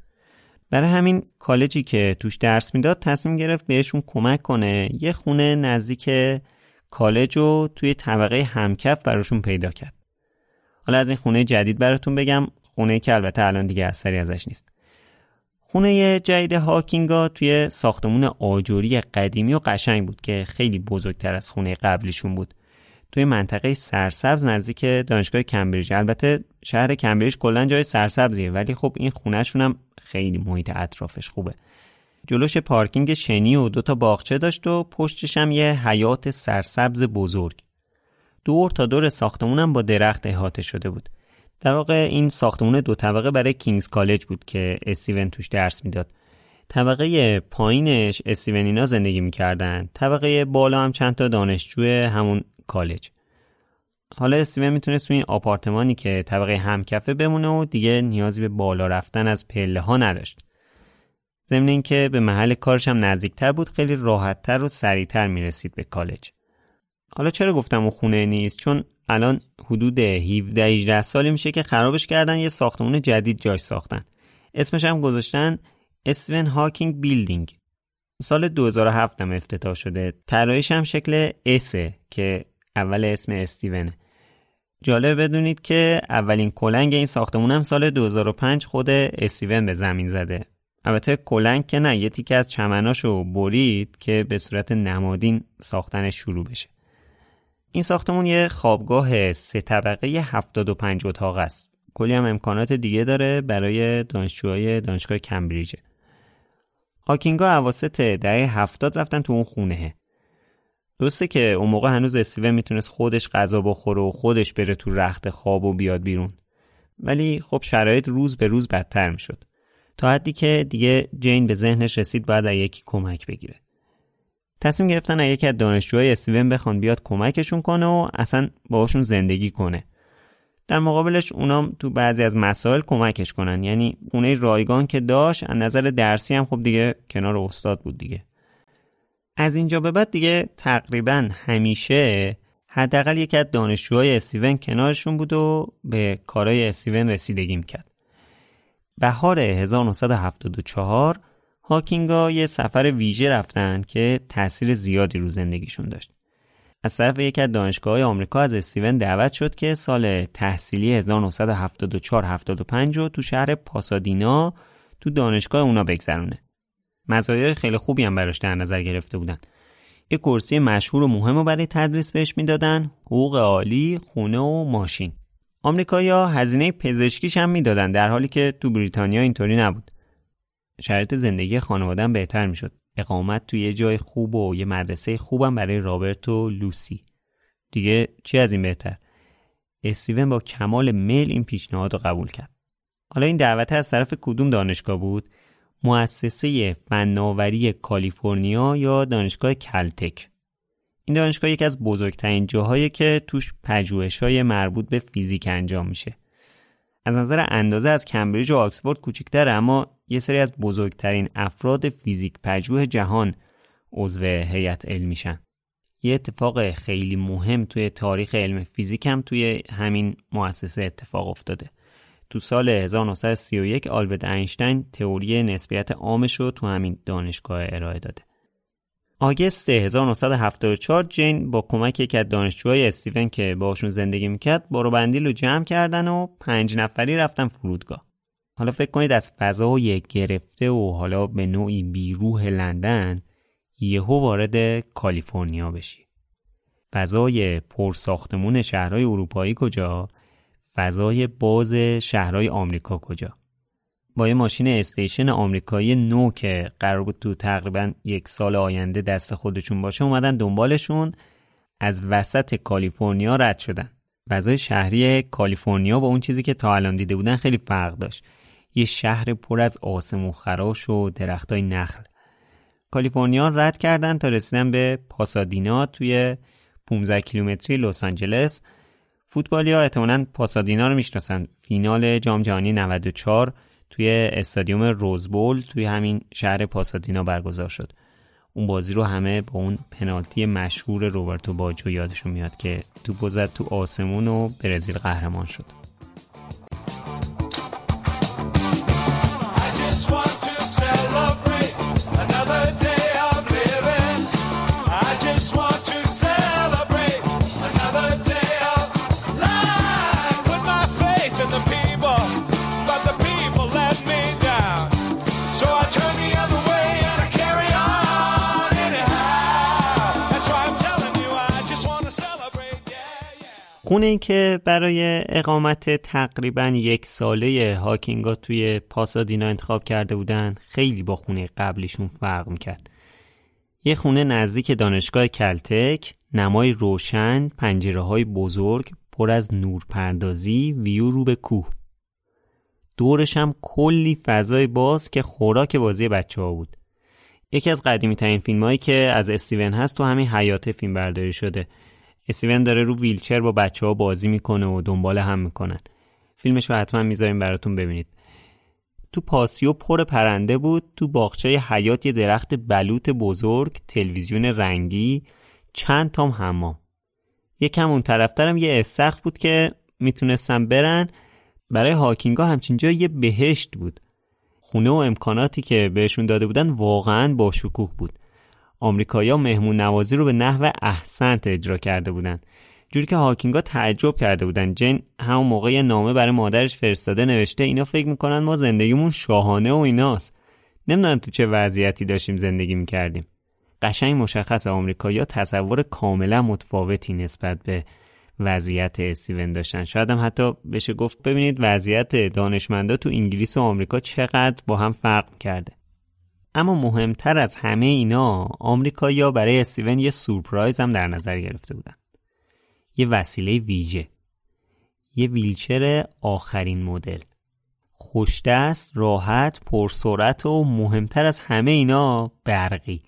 Speaker 1: برای همین کالجی که توش درس می‌داد تصمیم گرفت بهشون کمک کنه. یه خونه نزدیک کالج رو توی طبقه همکف براشون پیدا کرد. حالا از این خونه جدید براتون بگم. خونه که البته الان دیگه اثری ازش نیست. خونه جدید هاکینگا توی ساختمون آجوری قدیمی و قشنگ بود که خیلی بزرگتر از خونه قبلیشون بود. توی منطقه سرسبز نزدیک دانشگاه کمبریج. البته شهر کمبریج کلا جای سرسبزیه ولی خب این خونهشون هم خیلی محیط اطرافش خوبه. جلوش پارکینگ شنی و دوتا باغچه داشت و پشتش هم یه حیات سرسبز بزرگ. دور تا دور ساختمونم با درخت احاطه شده بود. در واقع این ساختمون دو طبقه برای کینگز کالج بود که استیون توش درس می‌داد. طبقه پایینش استیون زندگی می‌کردن. طبقه بالا هم چند تا دانشجو همون کالج. حالا استیون می‌تونه توی این آپارتمانی که طبقه همکفه بمونه و دیگه نیازی به بالا رفتن از پله ها نداشت. ضمن اینکه به محل کارش هم نزدیکتر بود خیلی راحتتر و سریعتر می‌رسید به کالج. حالا چرا گفتم اون خونه نیست؟ چون الان حدود 17 18 سالی میشه که خرابش کردن یه ساختمون جدید جاش ساختن. اسمش هم گذاشتن اسون هاکینگ بیلدینگ سال 2007 هم افتتاح شده. طراحیش هم شکل اسه که اول اسم استیونه جالب بدونید که اولین کلنگ این ساختمون هم سال 2005 خود استیون به زمین زده. البته کلنگ که نه یه تیکه از چمناشو برید که به صورت نمادین ساختنش شروع بشه. این ساختمون یه خوابگاه سه طبقه 75 اتاق است. کلی هم امکانات دیگه داره برای دانشجوهای دانشگاه کمبریج هاکینگا اواسط دهه هفتاد رفتن تو اون خونه درسته که اون موقع هنوز استیون می‌تونست خودش غذا بخوره و خودش بره تو رخت خواب و بیاد بیرون. ولی خب شرایط روز به روز بدتر می‌شد. تا حدی که دیگه جین به ذهنش رسید باید از یکی کمک بگیره. تصمیم گرفتن از یکی از دانشجوهای استیون بخوان بیاد کمکشون کنه و اصلا باهاشون زندگی کنه. در مقابلش اونام تو بعضی از مسائل کمکش کنن. یعنی خونه رایگان که داشت از نظر درسی هم خب دیگه کنار استاد بود دیگه. از اینجا به بعد دیگه تقریبا همیشه حداقل یکی از دانشجوهای استیون کنارشون بود و به کارهای استیون رسیدگی می‌کرد بهار 1974 هاکینگا یه سفر ویژه رفتن که تاثیر زیادی رو زندگیشون داشت. از طرف یکی از دانشگاه آمریکا از استیون دعوت شد که سال تحصیلی 1974-75 رو تو شهر پاسادینا تو دانشگاه اونا بگذرونه. مزایای خیلی خوبی هم براش در نظر گرفته بودن. یه کرسی مشهور و مهم رو برای تدریس بهش می‌دادن، حقوق عالی، خونه و ماشین. آمریکایی‌ها هزینه پزشکیش هم می‌دادن در حالی که تو بریتانیا اینطوری نبود. شرایط زندگی خانوادم بهتر می‌شد اقامت توی یه جای خوب و یه مدرسه خوبم برای رابرت و لوسی دیگه چی از این بهتر استیون با کمال میل این پیشنهاد رو قبول کرد حالا این دعوت از طرف کدوم دانشگاه بود مؤسسه فناوری کالیفرنیا یا دانشگاه کلتک. این دانشگاه یکی از بزرگترین جاهایی که توش پژوهش‌های مربوط به فیزیک انجام میشه. از نظر اندازه از کمبریج و آکسفورد کوچکتره اما یه سری از بزرگترین افراد فیزیک پژوه جهان عضو هیئت علمیشن یه اتفاق خیلی مهم توی تاریخ علم فیزیک هم توی همین مؤسسه اتفاق افتاده. تو سال 1931 آلبرت اینشتین تئوری نسبیت عامش رو تو همین دانشگاه ارائه داده. آگست 1974 جین با کمک یکی از دانشجوهای استیون که باشون زندگی می‌کرد بارو بندیل رو جمع کردن و پنج نفری رفتن فرودگاه. حالا فکر کنید از فضای گرفته و حالا به نوعی بیروح لندن یهو وارد کالیفرنیا بشی. فضای پرساختمون شهرهای اروپایی کجا؟ فضای باز شهرهای آمریکا کجا؟ با یه ماشین استیشن آمریکایی نو که قرار بود تو تقریبا یک سال آینده دست خودشون باشه اومدن دنبالشون. از وسط کالیفرنیا رد شدن. فضای شهری کالیفرنیا با اون چیزی که تا الان دیده بودن خیلی فرق داشت. یه شهر پر از آسمون خراش و درختای نخل. کالیفرنیا رد کردن تا رسیدن به پاسادینا توی 15 کیلومتری لس آنجلس. فوتبالیا احتمالاً پاسادینا رو می‌شناسن. فینال جام جهانی 94 توی استادیوم روزبول توی همین شهر پاسادینا برگزار شد. اون بازی رو همه با اون پنالتی مشهور روبرتو باجو یادشون میاد که تو بزد تو آسمون و برزیل قهرمان شد. خونه که برای اقامت تقریبا یک ساله هاکینگا توی پاسادینا انتخاب کرده بودن خیلی با خونه قبلیشون فرق می‌کرد. یه خونه نزدیک دانشگاه کلتک نمای روشن پنجره های بزرگ پر از نورپردازی ویو رو به کوه. دورش هم کلی فضای باز که خوراک بازی بچه ها بود. یکی از قدیمی ترین فیلم هایی که از استیون هست تو همین حیات فیلم برداری شده. استیون داره رو ویلچر با بچه ها بازی می‌کنه و دنبال هم می‌کنن. فیلمش رو حتما می‌ذاریم براتون ببینید. تو پاسیو پر پرنده بود تو باغچه حیات یه درخت بلوط بزرگ تلویزیون رنگی چند تام حمام. یکم اون طرفترم یه استخ بود که می‌تونستم برن. برای هاکینگا همچین جا یه بهشت بود. خونه و امکاناتی که بهشون داده بودن واقعا با شکوه بود. آمریکایی‌ها مهمون نوازی رو به نحو احسنت اجرا کرده بودن جوری که هاکینگا تعجب کرده بودن جین همون موقع نامه برای مادرش فرستاده نوشته اینا فکر می‌کنن ما زندگیمون شاهانه و ایناست. نمی‌دونم تو چه وضعیتی داشتیم زندگی می‌کردیم. قشنگ مشخص آمریکایی‌ها تصور کاملا متفاوتی نسبت به وضعیت استیون داشتن. شاید هم حتی بشه گفت ببینید وضعیت دانشمندا تو انگلیس و آمریکا چقدر با هم فرق کرده. اما مهمتر از همه اینا آمریکایی‌ها برای استیون یه سورپرایز هم در نظر گرفته بودن. یه وسیله ویژه. یه ویلچر آخرین مدل. خوشدست، راحت، پرسرعت و مهمتر از همه اینا برقی.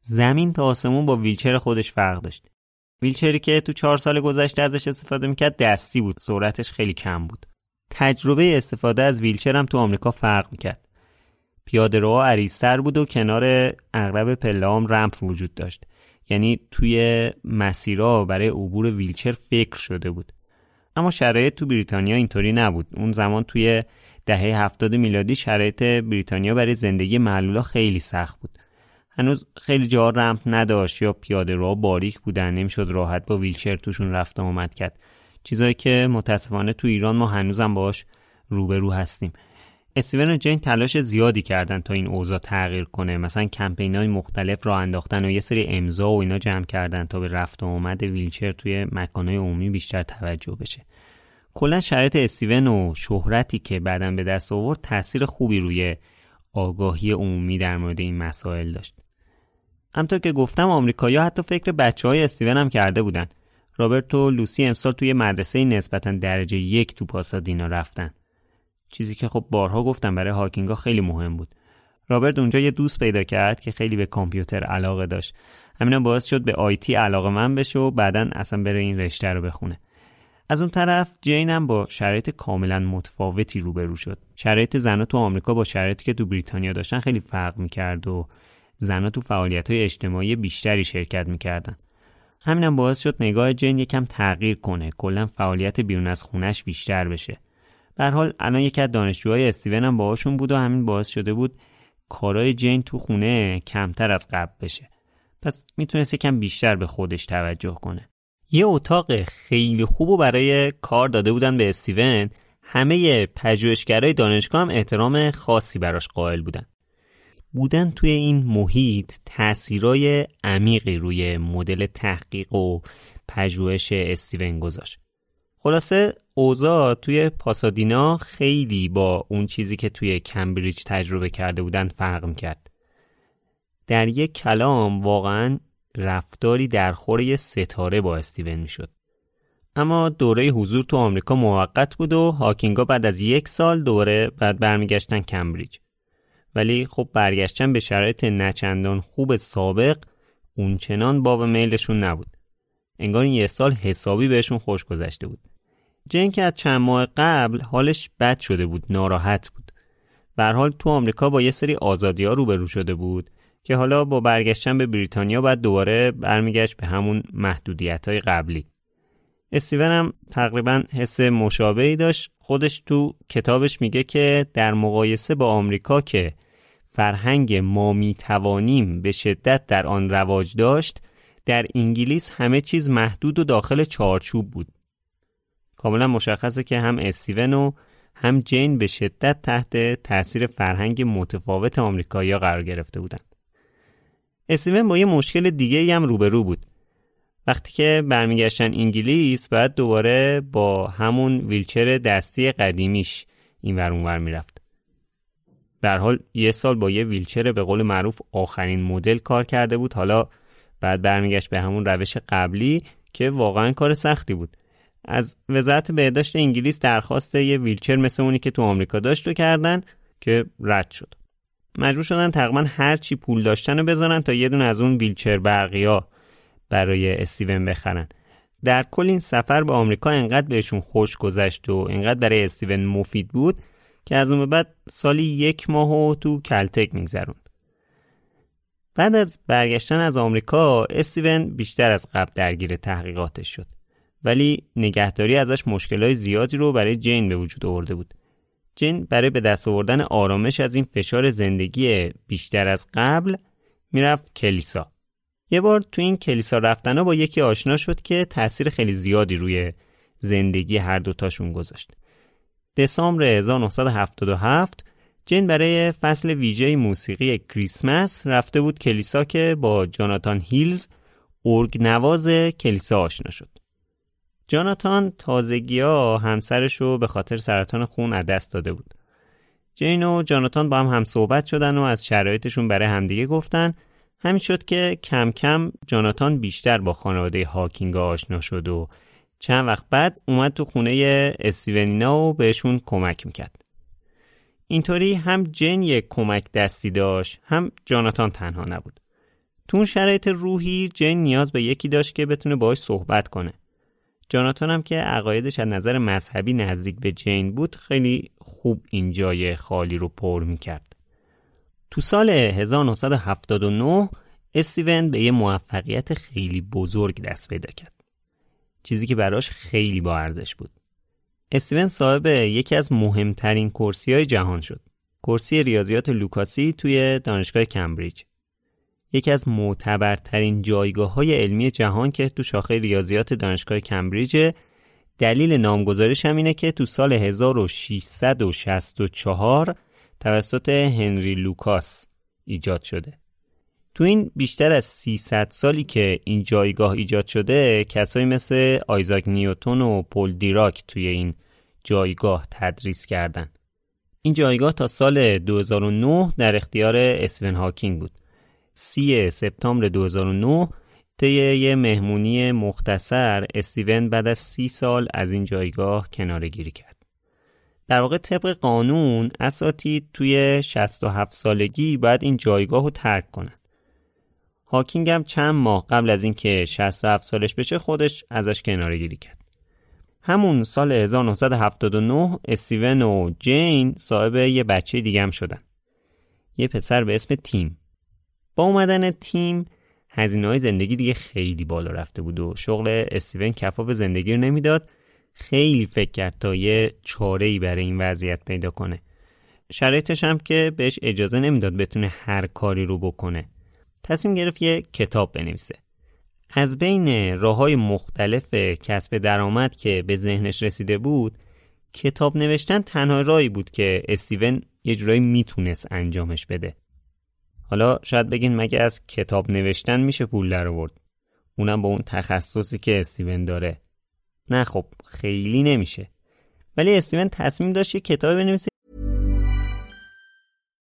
Speaker 1: زمین تا آسمون با ویلچر خودش فرق داشت. ویلچری که تو چهار سال گذشته ازش استفاده می‌کرد دستی بود سرعتش خیلی کم بود. تجربه استفاده از ویلچر هم تو آمریکا فرق می‌کرد. پیاده رو عریضتر بود و کنار اغلب پلام رمپ وجود داشت. یعنی توی مسیرها برای عبور ویلچر فکر شده بود. اما شرایط تو بریتانیا اینطوری نبود. اون زمان توی دهه هفتاد میلادی شرایط بریتانیا برای زندگی معلولا خیلی سخت بود. هنوز خیلی جا رمپ نداشت یا پیاده رو باریک بودن. نمی‌شد راحت با ویلچر توشون رفت آمد کرد. چیزایی که متاسفانه تو ایران ما هنوزم باش روبرو هستیم. استیون و جین تلاش زیادی کردن تا این اوضاع تغییر کنه. مثلا کمپین های مختلف را انداختن و یه سری امضا و اینا جمع کردن تا به رفت و آمد ویلچر توی مکانهای عمومی بیشتر توجه بشه. کلا شرایط استیون و شهرتی که بعدا به دست آورد تاثیر خوبی روی آگاهی عمومی در مورد این مسائل داشت. همطور که گفتم آمریکایی‌ها حتی فکر بچه های استیون هم کرده بودن. رابرت و لوسی امسال توی مدرسه نسبتا درجه یک تو پاسادینا رفتن. چیزی که خب بارها گفتم برای هاکینگا خیلی مهم بود. رابرت اونجا یه دوست پیدا کرد که خیلی به کامپیوتر علاقه داشت. همینا باعث شد به آیتی علاقه من بشه و بعدا اصلا بره این رشته رو بخونه. از اون طرف جین هم با شرایط کاملا متفاوتی روبرو شد. شرایط زنها تو آمریکا با شرایطی که تو بریتانیا داشتن خیلی فرق می‌کرد و زنها تو فعالیت های اجتماعی بیشتری شرکت می‌کردن. همینم باعث شد نگاه جین یکم تغییر کنه. کلا فعالیت بیرون از خونش بیشتر بشه. به حال الان یکی از دانشجوهای استیون هم باهاشون بود و همین باعث شده بود کارهای جین تو خونه کمتر از قبل بشه. پس می‌تونست یکم بیشتر به خودش توجه کنه. یه اتاق خیلی خوب و برای کار داده بودن به استیون. همه پژوهشگرای دانشگاه هم احترام خاصی براش قائل بودن. بودن توی این محیط تاثیرای عمیقی روی مدل تحقیق و پژوهش استیون گذاشت. خلاصه اوضاع توی پاسادینا خیلی با اون چیزی که توی کمبریج تجربه کرده بودن فرق کرد. در یک کلام واقعا رفتاری در خور یه ستاره با استیون می‌شد. اما دوره حضور تو آمریکا موقت بود و هاکینگا بعد از یک سال دوره بعد برمیگشتن کمبریج. ولی خب برگشتن به شرایط نچندان خوب سابق اونچنان باب میلشون نبود. انگار این یه سال حسابی بهشون خوش گذشته بود. جن که از چند ماه قبل حالش بد شده بود ناراحت بود. به حال تو آمریکا با یه سری آزادی ها روبرو شده بود که حالا با برگشتن به بریتانیا بعد دوباره برمیگشت به همون محدودیت های قبلی. استیون هم تقریبا حس مشابهی داشت. خودش تو کتابش میگه که در مقایسه با آمریکا که فرهنگ ما می‌توانیم به شدت در آن رواج داشت در انگلیس همه چیز محدود و داخل چارچوب بود. کاملا مشخصه که هم استیون و هم جین به شدت تحت تاثیر فرهنگ متفاوت آمریکایی‌ها قرار گرفته بودند. استیون با یه مشکل دیگه هم روبرو بود. وقتی که برمیگشتن انگلیس بعد دوباره با همون ویلچر دستی قدیمیش این ور اونور می‌رفت. به حال یه سال با یه ویلچر به قول معروف آخرین مدل کار کرده بود حالا بعد برمیگشت به همون روش قبلی که واقعا کار سختی بود از وزارت بهداشت انگلیس درخواست یه ویلچر مثل اونی که تو آمریکا داشت رو کردن که رد شد. مجبور شدن تقریبا هر چی پول داشتن رو بذارن تا یه دون از اون ویلچر برقیا برای استیون بخرن. در کل این سفر به آمریکا انقدر بهشون خوش گذشت و انقدر برای استیون مفید بود که از اون بعد سالی یک ماه و تو کلتک میگذروند. بعد از برگشتن از آمریکا استیون بیشتر از قبل درگیر تحقیقاتش شد. ولی نگهداری ازش مشکلات زیادی رو برای جین به وجود آورده بود. جین برای به دست آوردن آرامش از این فشار زندگی بیشتر از قبل می‌رفت کلیسا. یه بار تو این کلیسا رفتنا با یکی آشنا شد که تاثیر خیلی زیادی روی زندگی هر دوتاشون گذاشت. دسامبر 1977 جین برای فصل ویژه موسیقی کریسمس رفته بود کلیسا که با جاناتان هیلز ارگ نواز کلیسا آشنا شد. جاناتان تازگی ها همسرش رو به خاطر سرطان خون از دست داده بود. جین و جاناتان با هم هم صحبت شدن و از شرایطشون برای همدیگه گفتن همین شد که کم کم جاناتان بیشتر با خانواده هاکینگ آشنا شد و چند وقت بعد اومد تو خونه استیونینا و بهشون کمک می‌کرد. اینطوری هم جن یک کمک دستی داشت هم جاناتان تنها نبود. تو اون شرایط روحی جن نیاز به یکی داشت که بتونه باهاش صحبت کنه. جاناتان هم که عقایدش از نظر مذهبی نزدیک به جین بود خیلی خوب این جای خالی رو پر می‌کرد. تو سال 1979 استیون به یه موفقیت خیلی بزرگ دست پیدا کرد. چیزی که براش خیلی با ارزش بود. استیون صاحب یکی از مهمترین کرسی های جهان شد. کرسی ریاضیات لوکاسی توی دانشگاه کمبریج. یکی از معتبرترین جایگاه های علمی جهان که تو شاخه ریاضیات دانشگاه کمبریج دلیل نامگذاریش هم اینه که تو سال 1664 توسط هنری لوکاس ایجاد شده. تو این بیشتر از 300 سالی که این جایگاه ایجاد شده کسایی مثل آیزاک نیوتون و پل دیراک توی این جایگاه تدریس کردن این جایگاه تا سال 2009 در اختیار استیون هاوکینگ بود 3 سپتامبر 2009 طی یه مهمونی مختصر استیون بعد از سی سال از این جایگاه کناره گیری کرد در واقع طبق قانون اساتید توی 67 سالگی باید این جایگاه رو ترک کنن هاکینگ هم چند ماه قبل از اینکه 67 سالش بشه خودش ازش کناره گیری کرد همون سال 1979 استیون و جین صاحب یه بچه دیگه هم شدن. یه پسر به اسم تیم. با اومدن تیم هزینه های زندگی دیگه خیلی بالا رفته بود و شغل استیون کفاف زندگی رو نمی‌داد. خیلی فکر کرد تا یه چاره ای برای این وضعیت پیدا کنه. شرایطش هم که بهش اجازه نمی‌داد بتونه هر کاری رو بکنه. تصمیم گرفت یه کتاب بنویسه. از بین راه های مختلف کسب درآمد که به ذهنش رسیده بود کتاب نوشتن تنها راهی بود که استیون یه جورایی می‌تونست انجامش بده حالا شاید بگین مگه از کتاب نوشتن میشه پول در آورد؟ اونم با اون تخصصی که استیون داره. نه خب خیلی نمیشه. ولی استیون تصمیم داشت یه کتاب بنویسه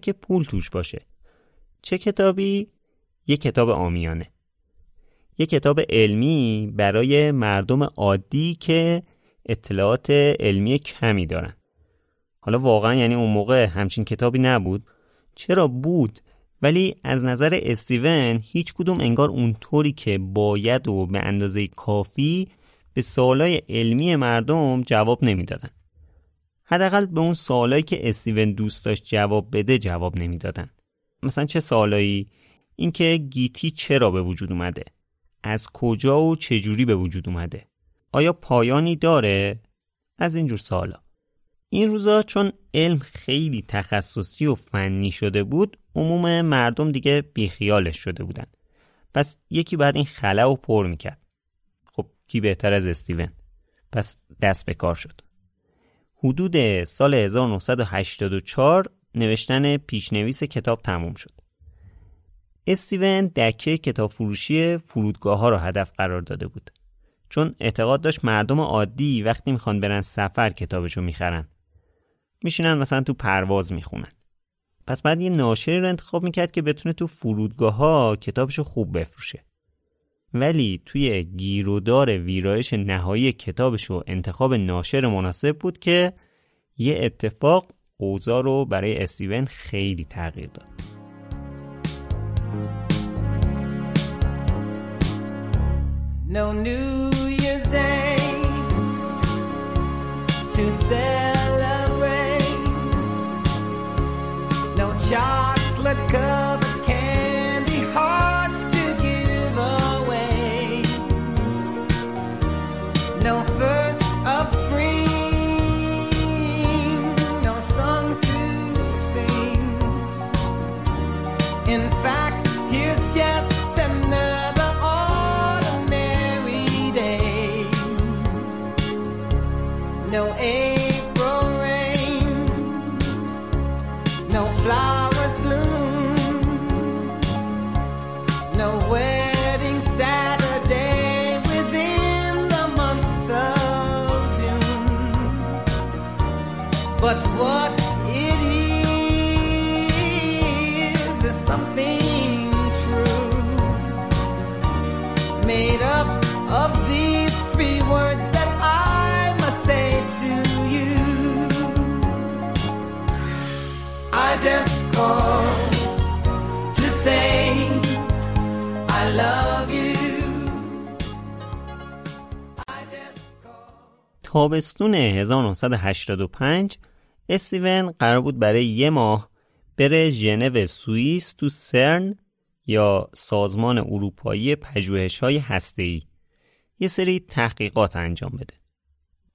Speaker 1: که پول توش باشه. چه کتابی؟ یه کتاب آمیانه. یه کتاب علمی برای مردم عادی که اطلاعات علمی کمی دارن. حالا واقعا یعنی اون موقع همچین کتابی نبود چرا بود ولی از نظر استیون هیچ کدوم انگار اونطوری که باید و به اندازه کافی به سوالای علمی مردم جواب نمی‌دادن حداقل به اون سوالایی که استیون دوست داشت جواب بده جواب نمی‌دادن. مثلا چه سوالایی؟ اینکه گیتی چرا به وجود اومده؟ از کجا و چجوری به وجود اومده؟ آیا پایانی داره؟ از اینجور سوالا. این روزا چون علم خیلی تخصصی و فنی شده بود عموم مردم دیگه بیخیالش شده بودن. پس یکی بعد این خلا و پر می‌کرد. خب کی بهتر از استیون؟ پس دست به کار شد. حدود سال 1984 نوشتن پیشنویس کتاب تموم شد. استیون دکه کتاب فروشی فرودگاه ها را هدف قرار داده بود. چون اعتقاد داشت مردم عادی وقتی می‌خوان برن سفر کتابشو می‌خرن. میشینن مثلا تو پرواز می‌خونن. پس بعد یه ناشری رو انتخاب می‌کرد که بتونه تو فرودگاه ها کتابشو خوب بفروشه. ولی توی گیرودار ویرایش نهایی کتابشو انتخاب ناشر مناسب بود که یه اتفاق اوضاع رو برای استیون خیلی تغییر داد
Speaker 5: No New Year's Day to celebrate. No chocolate
Speaker 1: تابستون 1985 استیون قرار بود برای یه ماه بره ژنو سوئیس تو سرن یا سازمان اروپایی پژوهش‌های هسته‌ای یه سری تحقیقات انجام بده.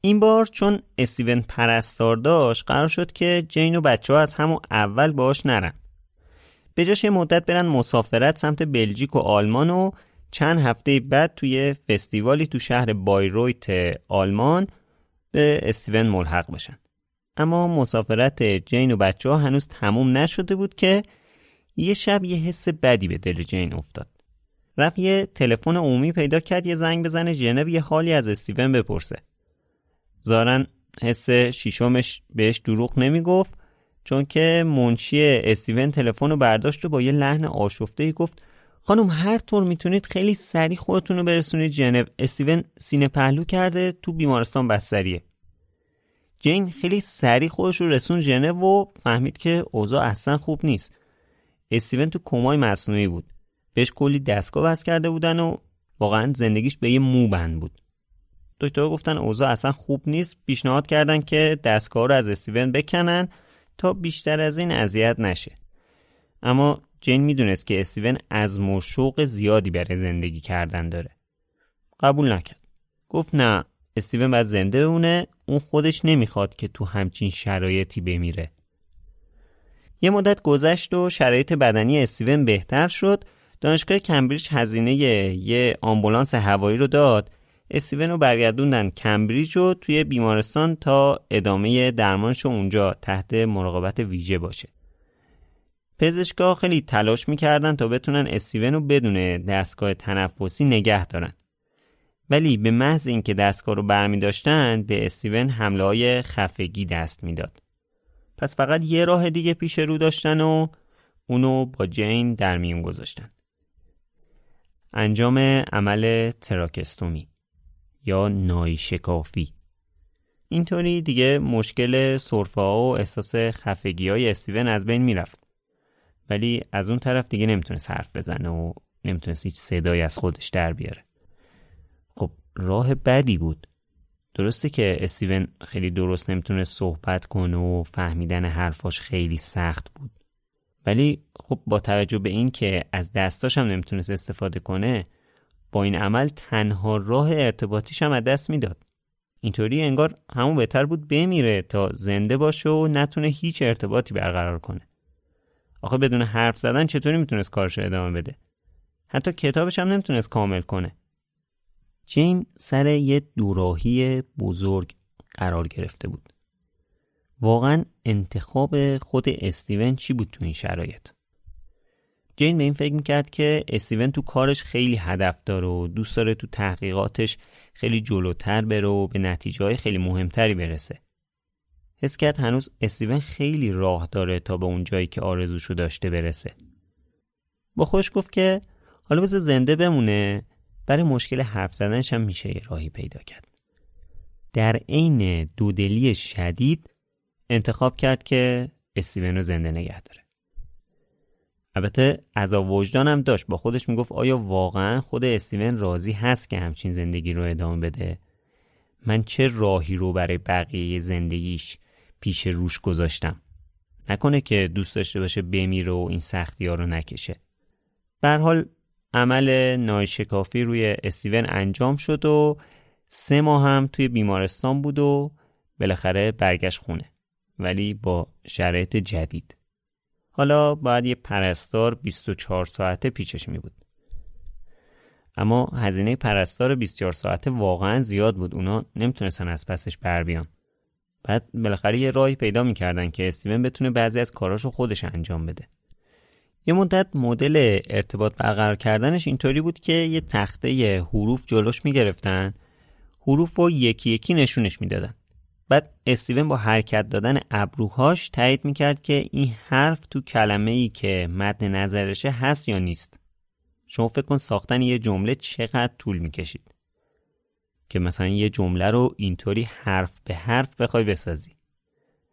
Speaker 1: این بار چون استیون پرستار داشت قرار شد که جین و بچه ها از همون اول باش نرن. به جاش یه مدت برن مسافرت سمت بلژیک و آلمان و چند هفته بعد توی فستیوالی تو شهر بایرویت آلمان به استیون ملحق بشن. اما مسافرت جین و بچه ها هنوز تموم نشده بود که یه شب یه حس بدی به دل جین افتاد. رفت یه تلفن عمومی پیدا کرد یه زنگ بزنه ژنو یه حالی از استیون بپرسه. ظاهرا حس شیشمش بهش دروغ نمی‌گفت چون که منشی استیون تلفن رو برداشت و با یه لحن آشفته گفت خانم هر طور می‌تونید خیلی سریع خودتون رو برسونید. ژنو استیون سینه پهلو کرده تو بیمارستان بستریه. جین خیلی سریع خودش رو رسون ژنو و فهمید که اوضاع اصلا خوب نیست. استیون تو کمای مصنوعی بود. بهش کلی دستگاه وصل کرده بودن و واقعا زندگیش به یه مو بند بود. دکتر گفتن اوضاع اصلا خوب نیست. پیشنهاد کردن که دستگاه رو از استیون بکنن تا بیشتر از این اذیت نشه. اما جین می‌دونست که استیون از شوق زیادی برای زندگی کردن داره. قبول نکرد. گفت نه استیون باید زنده بمونه اون خودش نمی‌خواد که تو همچین شرایطی بمیره. یه مدت گذشت و شرایط بدنی استیون بهتر شد. دانشگاه کمبریج هزینه یه آمبولانس هوایی رو داد. استیون رو برگردوندن کمبریج و توی بیمارستان تا ادامه درمانش اونجا تحت مراقبت ویژه باشه. پزشکا خیلی تلاش می‌کردن تا بتونن استیون رو بدون دستگاه تنفسی نگه دارن. ولی به محض اینکه دستگاه رو برمی داشتن به استیون حمله های خفگی دست می‌داد. پس فقط یه راه دیگه پیش رو داشتن و اونو با جین در میون گذاشتن. انجام عمل تراکستومی یا نایشکافی. اینطوری دیگه مشکل سرفه و احساس خفگی های استیون از بین می‌رفت. ولی از اون طرف دیگه نمی‌تونست حرف بزنه و نمی‌تونست هیچ صدایی از خودش در بیاره. خب راه بدی بود. درسته که استیون خیلی درست نمی‌تونه صحبت کنه و فهمیدن حرفاش خیلی سخت بود. ولی خب با توجه به این که از دستاش هم نمی‌تونست استفاده کنه با این عمل تنها راه ارتباطیش هم از دست می‌داد. اینطوری انگار همون بهتر بود بمیره تا زنده باشه و نتونه هیچ ارتباطی برقرار کنه. آخه بدون حرف زدن چطوری می‌تونست کارش ادامه بده؟ حتی کتابش هم نمی‌تونست کامل کنه. جین سر یه دوراهی بزرگ قرار گرفته بود. واقعا انتخاب خود استیون چی بود تو این شرایط؟ جین به این فکر می‌کرد که استیون تو کارش خیلی هدف داره و دوست داره تو تحقیقاتش خیلی جلوتر بره و به نتیجه خیلی مهمتری برسه. حس کرد هنوز استیون خیلی راه داره تا به اون جایی که آرزوشو داشته برسه. با خوش گفت که حالا بذار زنده بمونه برای مشکل حرف زدنش هم میشه یه راهی پیدا کرد. در عین دودلی شدید انتخاب کرد که استیون رو زنده نگه داره. البته عذاب وجدانم داشت با خودش می‌گفت آیا واقعا خود استیون راضی هست که همچین زندگی رو ادامه بده من چه راهی رو برای بقیه زندگیش پیش روش گذاشتم. نکنه که دوست داشته باشه بمیره و این سختی ها رو نکشه. بر حال عمل نایشکافی روی استیون انجام شد و سه ماه هم توی بیمارستان بود و بالاخره برگشت خونه ولی با شرایط جدید. حالا باید یه پرستار 24 ساعته پیچش می بود. اما هزینه پرستار 24 ساعته واقعا زیاد بود. اونا نمی‌تونستن از پسش بر بیان. بعد بالاخره یه راهی پیدا می‌کردن که استیون بتونه بعضی از کاراشو خودش انجام بده. یه مدت مدل ارتباط برقرار کردنش اینطوری بود که یه تخته حروف جلوش می‌گرفتن حروف رو یکی یکی نشونش می‌دادن. بعد استیون با حرکت دادن ابروهاش تایید می‌کرد که این حرف تو کلمه ای که متن نظرشه هست یا نیست. شما فکر کن ساختن یه جمله چقدر طول می‌کشید. که مثلا یه جمله رو اینطوری حرف به حرف بخوای بسازی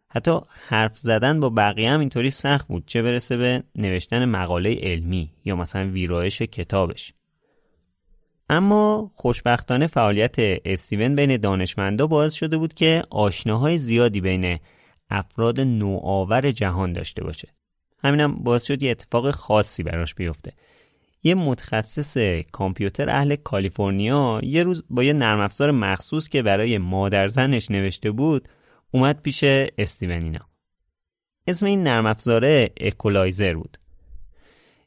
Speaker 1: حتی حرف زدن با بقیه هم اینطوری سخت بود چه برسه به نوشتن مقاله علمی یا مثلا ویرایش کتابش اما خوشبختانه فعالیت استیون بین دانشمندا باعث شده بود که آشناهای زیادی بین افراد نوآور جهان داشته باشه. همینم باعث شد یه اتفاق خاصی براش بیفته. یه متخصص کامپیوتر اهل کالیفرنیا یه روز با یه نرم افزار مخصوص که برای مادر زنش نوشته بود اومد پیش استیون اینا. اسم این نرم افزاره اکولایزر بود.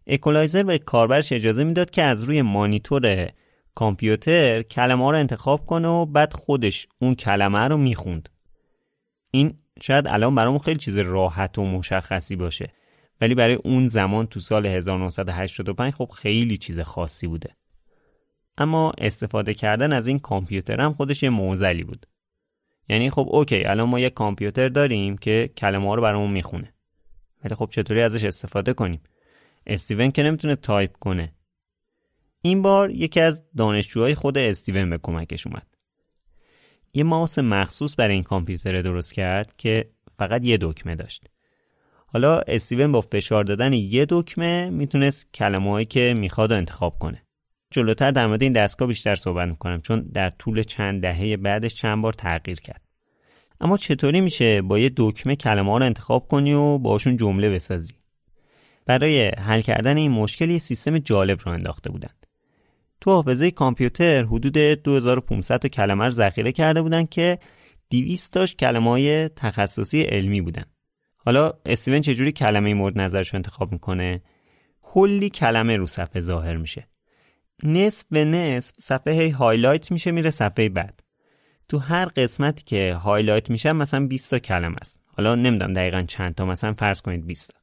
Speaker 1: اکولایزر به کاربرش اجازه می‌داد که از روی مانیتور کامپیوتر کلمه ها رو انتخاب کنه و بعد خودش اون کلمه رو می‌خوند این شاید الان برامون خیلی چیز راحت و مشخصی باشه ولی برای اون زمان تو سال 1985 خب خیلی چیز خاصی بوده. اما استفاده کردن از این کامپیوتر هم خودش یه معضلی بود. یعنی خب OK الان ما یه کامپیوتر داریم که کلمه ها رو برامون می‌خونه. ولی خب چطوری ازش استفاده کنیم؟ استیون که نمی‌تونه تایپ کنه. این بار یکی از دانشجوهای خود استیون به کمکش اومد. یه ماوس مخصوص برای این کامپیوتر درست کرد که فقط یه دکمه داشت. حالا استیون با فشار دادن یه دکمه می‌تونست کلمه هایی که می‌خواد انتخاب کنه. جلوتر در مورد این دستگاه بیشتر صحبت می‌کنم چون در طول چند دهه بعدش چند بار تغییر کرد. اما چطوری میشه با یه دکمه کلمه ها رو انتخاب کنی و باشون جمله بسازی؟ برای حل کردن این مشکل یه سیستم جالب رو انداخته بودند. تو حافظه کامپیوتر حدود 2500 کلمه رو ذخیره کرده بودن که 200 تاش کلمه های تخصصی علمی بودن حالا استیون چجوری کلمه مورد نظرش رو انتخاب می‌کنه؟ کلی کلمه رو صفحه ظاهر میشه. نصف به نصف صفحه هی highlight میشه میره صفحه بعد. تو هر قسمتی که highlight میشه مثلا 20 تا کلمه است. حالا نمی‌دونم دقیقا چند تا مثلا فرض کنید 20 تا.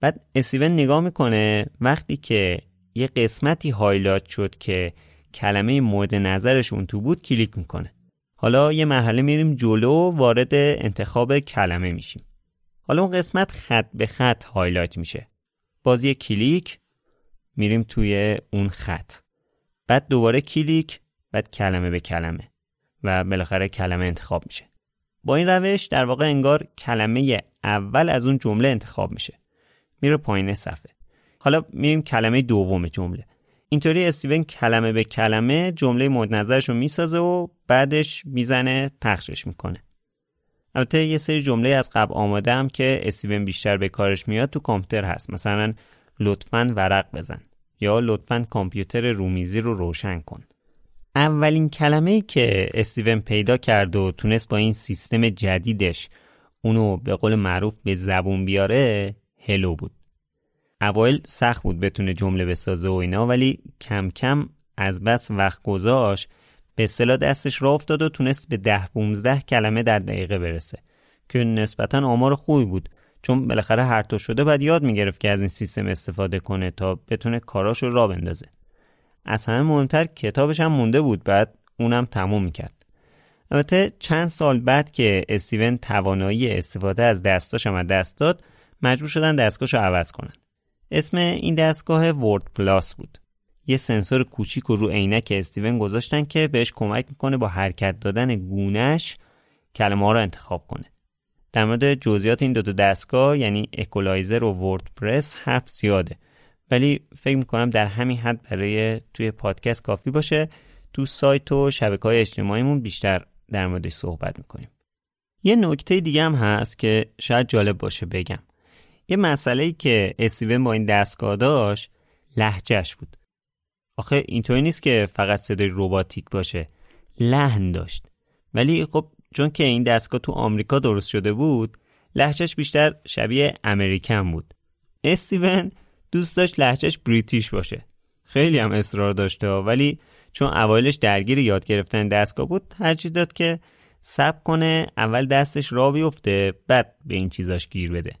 Speaker 1: بعد استیون نگاه می‌کنه وقتی که یه قسمتی highlight شد که کلمه مورد نظرش اون تو بود کلیک می‌کنه. حالا یه مرحله میریم جلو وارد انتخاب کلمه میشیم. حالا اون قسمت خط به خط highlight میشه. باز یه کلیک میریم توی اون خط. بعد دوباره کلیک بعد کلمه به کلمه و بالاخره کلمه انتخاب میشه. با این روش در واقع انگار کلمه اول از اون جمله انتخاب میشه. میره پایین صفحه. حالا میریم کلمه دوم جمله. اینطوری استیون کلمه به کلمه جمله مورد نظرش رو می‌سازه و بعدش می‌زنه پخشش می‌کنه. البته یه سری جمله از قبل آماده هم که استیون بیشتر به کارش میاد تو کامپیوتر هست. مثلا لطفا ورق بزن یا لطفا کامپیوتر رومیزی رو روشن کن. اولین کلمه ای که استیون پیدا کرد و تونست با این سیستم جدیدش اونو به قول معروف به زبون بیاره هلو بود. اوایل سخت بود بتونه جمله بسازه و اینا ولی کم کم از بس وقت گذاشت به اصطلاح دستش را افتاد و تونست به ده 15 کلمه در دقیقه برسه. که نسبتا آمار خوبی بود چون بالاخره هر تا شده بعد یاد می‌گرفت که از این سیستم استفاده کنه تا بتونه کاراش رو را بندازه. از همه مهمتر کتابش هم مونده بود بعد اونم تموم می‌کرد البته چند سال بعد که استیون توانایی استفاده از دستاش هم از دست داد مجبور شدن دستگاهش رو عوض کنن. اسم این دستگاه Words Plus بود. یه سنسور کوچیک رو رو عینک استیون گذاشتن که بهش کمک می‌کنه با حرکت دادن گونش کلمه ها رو انتخاب کنه. در مورد جزئیات این دوتا دستگاه یعنی اکولایزر و Words Plus حرف زیاده. ولی فکر می‌کنم در همین حد برای توی پادکست کافی باشه. تو سایت و شبکه های اجتماعیمون بیشتر در موردش صحبت می‌کنیم. یه نکته دیگه هم هست که شاید جالب باشه بگم. یه مسئله ای که استیون با این دستگاه داشت لحجهش بود. آخه اینطوری نیست که فقط صدای رباتیک باشه. لحن داشت. ولی خب چون که این دستگاه تو آمریکا درست شده بود لحجهش بیشتر شبیه امریکن بود. استیون دوست داشت لحجهش بریتیش باشه. خیلی هم اصرار داشته ولی چون اوایلش درگیر یاد گرفتن دستگاه بود ترجیح داد که سب کنه اول دستش را بیفته بعد به این چیزاش گیر بده.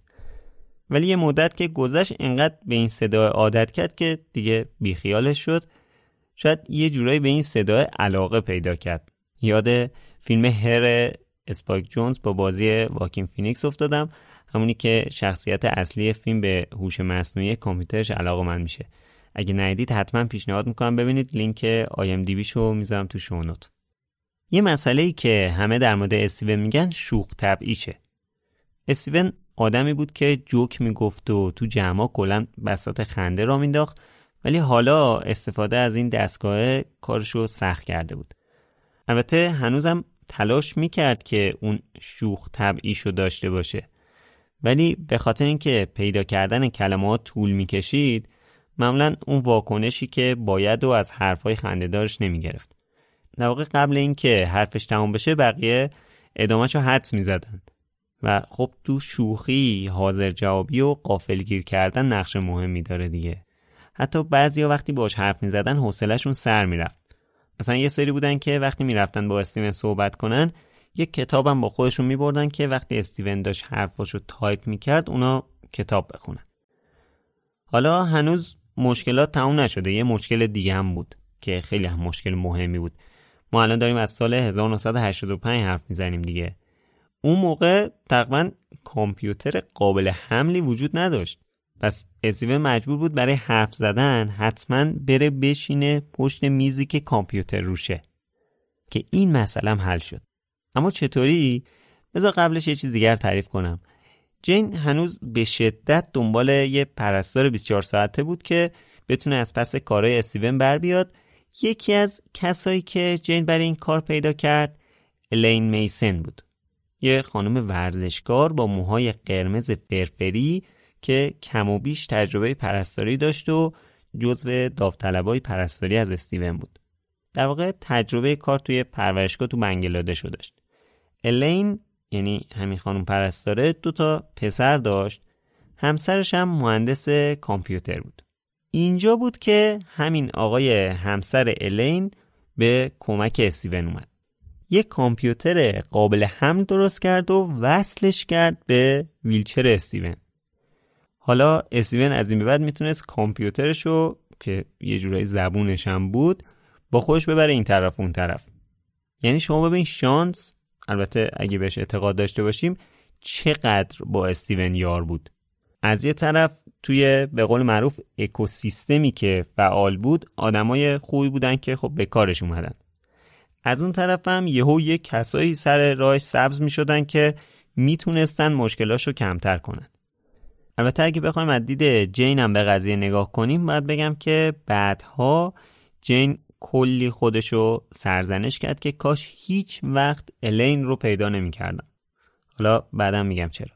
Speaker 1: ولی یه مدت که گذشت انقدر به این صدا عادت کرد که دیگه بیخیالش شد. شاید یه جورایی به این صدا علاقه پیدا کرد. یاد فیلم Her اسپایک جونز با بازی واکین فینیکس افتادم. همونی که شخصیت اصلی فیلم به هوش مصنوعی کامپیوترش علاقه مند میشه. اگه ندیدید حتما پیشنهاد می‌کنم ببینید. لینک آی دی شو می‌ذارم تو show note یه مسئله ای که همه در مورد استیون میگن شوخ طبعیشه. استیون آدمی بود که جوک می‌گفت و تو جمع کلا بساط خنده راه مینداخت ولی حالا استفاده از این دستگاه کارشو سخت کرده بود. البته هنوزم تلاش می‌کرد که اون شوخ طبعیشو داشته باشه. ولی به خاطر اینکه پیدا کردن کلمات طول می‌کشید معمولا اون واکنشی که باید و از حرفای خندهدارش نمی‌گرفت. در واقع قبل اینکه حرفش تمام بشه بقیه ادامهشو حدس می‌زدند. و خب تو شوخی حاضر جوابی و قافلگیر کردن نقش مهمی داره دیگه. حتی بعضیا وقتی باش حرف می‌زدن حوصلهشون سر می‌رفت. مثلا یه سری بودن که وقتی می‌رفتن با استیون صحبت کنن یه کتابم با خودشون میبردن که وقتی استیون داشت حرفاشو تایپ می‌کرد اونا کتاب بخونن. حالا هنوز مشکلات تموم نشده یه مشکل دیگه هم بود که خیلی هم مشکل مهمی بود. ما الان داریم از سال 1985 حرف می‌زنیم دیگه. اون موقع تقریبا کامپیوتر قابل حملی وجود نداشت. پس استیون مجبور بود برای حرف زدن حتما بره بشینه پشت میزی که کامپیوتر روشه. که این مسئله هم حل شد. اما چطوری؟ بذار قبلش یه چیز دیگر تعریف کنم. جین هنوز به شدت دنبال یه پرستار 24 ساعته بود که بتونه از پس کارهای استیون بر بیاد. یکی از کسایی که جین برای این کار پیدا کرد الین میسن بود. یه خانم ورزشکار با موهای قرمز فرفری که کم و بیش تجربه پرستاری داشت و جزو داوطلبای پرستاری از استیون بود. در واقع تجربه کار توی پرورشگاه تو بنگلادش رو داشت. الین یعنی همین خانم پرستاره دو تا پسر داشت همسرش هم مهندس کامپیوتر بود. اینجا بود که همین آقای همسر الین به کمک استیون اومد. یک کامپیوتر قابل حمل درست کرد و وصلش کرد به ویلچر استیون. حالا استیون از این به بعد می‌تونست کامپیوترش رو که یه جورایی زبونش هم بود با خودش ببره این طرف اون طرف. یعنی شما ببین شانس البته اگه بهش اعتقاد داشته باشیم چقدر با استیون یار بود. از یه طرف توی به قول معروف اکوسیستمی که فعال بود آدمای خوبی بودن که خب به کارش اومدن. از اون طرف هم یهو یه کسایی سر راهش سبز می شدن که می‌تونستن مشکلاشو کمتر کنن البته اگه بخوایم از دید جین هم به قضیه نگاه کنیم باید بگم که بعدها جین کلی خودشو سرزنش کرد که کاش هیچ وقت الین رو پیدا نمی‌کردم. حالا بعدم میگم چرا.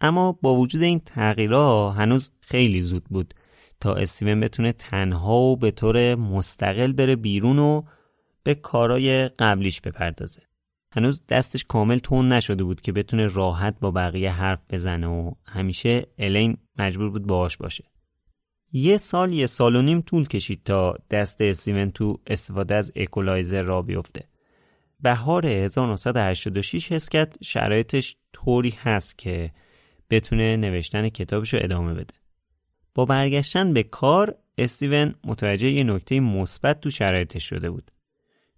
Speaker 1: اما با وجود این تغییرها هنوز خیلی زود بود تا استیون بتونه تنها و به طور مستقل بره بیرون و به کارای قبلیش بپردازه. هنوز دستش کامل تون نشده بود که بتونه راحت با بقیه حرف بزنه و همیشه الین مجبور بود باهاش باشه. یه سال یه سال و نیم طول کشید تا دست استیون تو استفاده از اکولایزر را بیفته. بهار 1986 حس کرد شرایطش طوری هست که بتونه نوشتن کتابش رو ادامه بده. با برگشتن به کار استیون متوجه یه نکته مثبت تو شرایطش شده بود.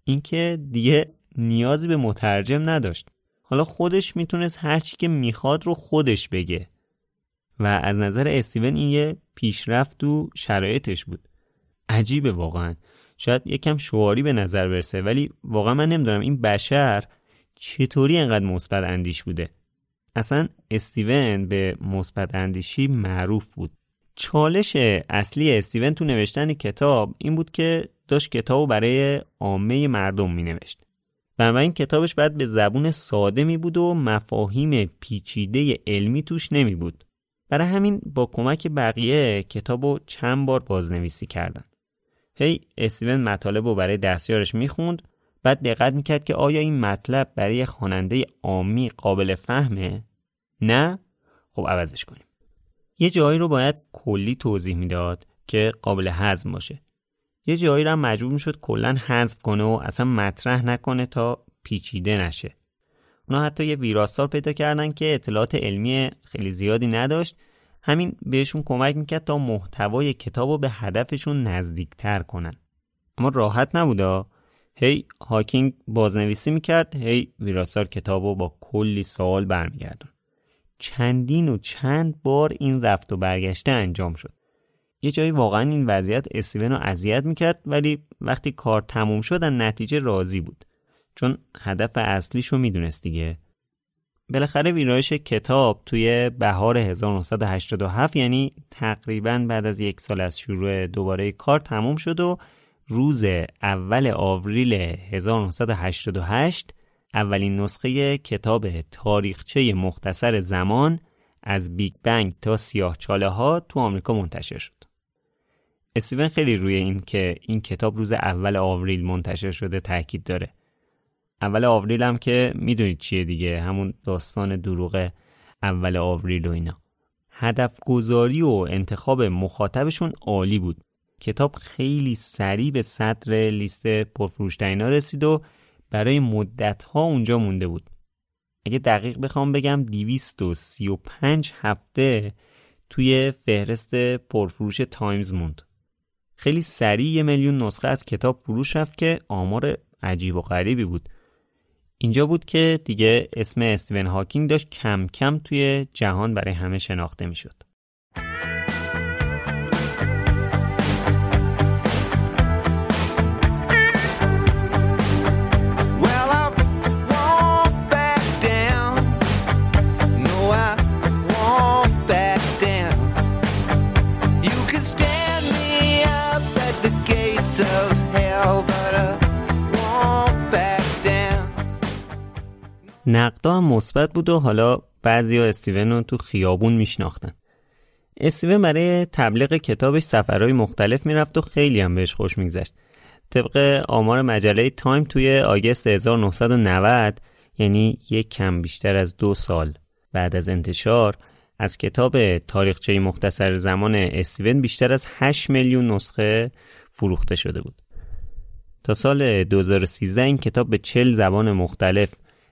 Speaker 1: اینکه دیگه نیازی به مترجم نداشت. حالا خودش می‌تونست هر چی که می‌خواد رو خودش بگه. و از نظر استیون این یه پیشرفت تو شرایطش بود. عجیبه واقعا. شاید یکم شعاری به نظر برسه ولی واقعا من نمی‌دونم این بشر چطوری انقدر مثبت اندیش بوده. اصلا استیون به مثبت اندیشی معروف بود. چالش اصلی استیون تو نوشتن کتاب این بود که داشت کتاب برای عامه مردم می نوشت. بنابراین کتابش باید به زبون ساده می بود و مفاهیم پیچیده علمی توش نمی بود. برای همین با کمک بقیه کتاب رو چند بار بازنویسی کردن. هی استیون مطالب رو برای دستیارش می‌خوند بعد دقت می‌کرد که آیا این مطلب برای خواننده عامی قابل فهمه؟ نه؟ خب عوضش کنیم. یه جایی رو باید کلی توضیح می‌داد که قابل هضم باشه. یه جایی رو مجبور می‌شد کلا حذف کنه و اصلا مطرح نکنه تا پیچیده نشه. اونا حتی یه ویراستار پیدا کردن که اطلاعات علمی خیلی زیادی نداشت. همین بهشون کمک می‌کرد تا محتوای کتاب رو به هدفشون نزدیکتر کنن. اما راحت نبوده هی هاکینگ بازنویسی می‌کرد هی ویراستار کتاب رو با کلی سوال برمیگردن چندین و چند بار این رفت و برگشته انجام شد. یه جایی واقعا این وضعیت استیون رو اذیت می‌کرد ولی وقتی کار تموم شد نتیجه راضی بود چون هدف اصلیش رو می‌دونست دیگه بالاخره ویرایش کتاب توی بهار 1987 یعنی تقریبا بعد از یک سال از شروع دوباره کار تموم شد و روز اول آوریل 1988 اولین نسخه کتاب تاریخچه مختصر زمان از بیگ بنگ تا سیاه چاله ها تو آمریکا منتشر شد. استیون خیلی روی این که این کتاب روز اول آوریل منتشر شده تاکید داره. اول آوریل هم که می‌دونید چیه دیگه همون داستان دروغ اول آوریل و اینا. هدف گذاری و انتخاب مخاطبشون عالی بود. کتاب خیلی سریع به صدر لیست پرفروشترین رسید و برای مدت ها اونجا مونده بود. اگه دقیق بخوام بگم 235 هفته توی فهرست پرفروش تایمز موند. خیلی سریع یه میلیون نسخه از کتاب فروش رفت که آمار عجیب و غریبی بود. اینجا بود که دیگه اسم استیون هاکینگ داشت کم کم توی جهان برای همه شناخته می‌شد. نقدا هم مثبت بود و حالا بعضی ها استیون رو تو خیابون میشناختن. استیون برای تبلیغ کتابش سفرهای مختلف می‌رفت و خیلی هم بهش خوش میگذشت. طبق آمار مجله تایم توی آگست 1990 یعنی یک کم بیشتر از دو سال بعد از انتشار از کتاب تاریخچه مختصر زمان استیون بیشتر از 8 میلیون نسخه فروخته شده بود. تا سال 2013 این کتاب به 40 زبان مختلف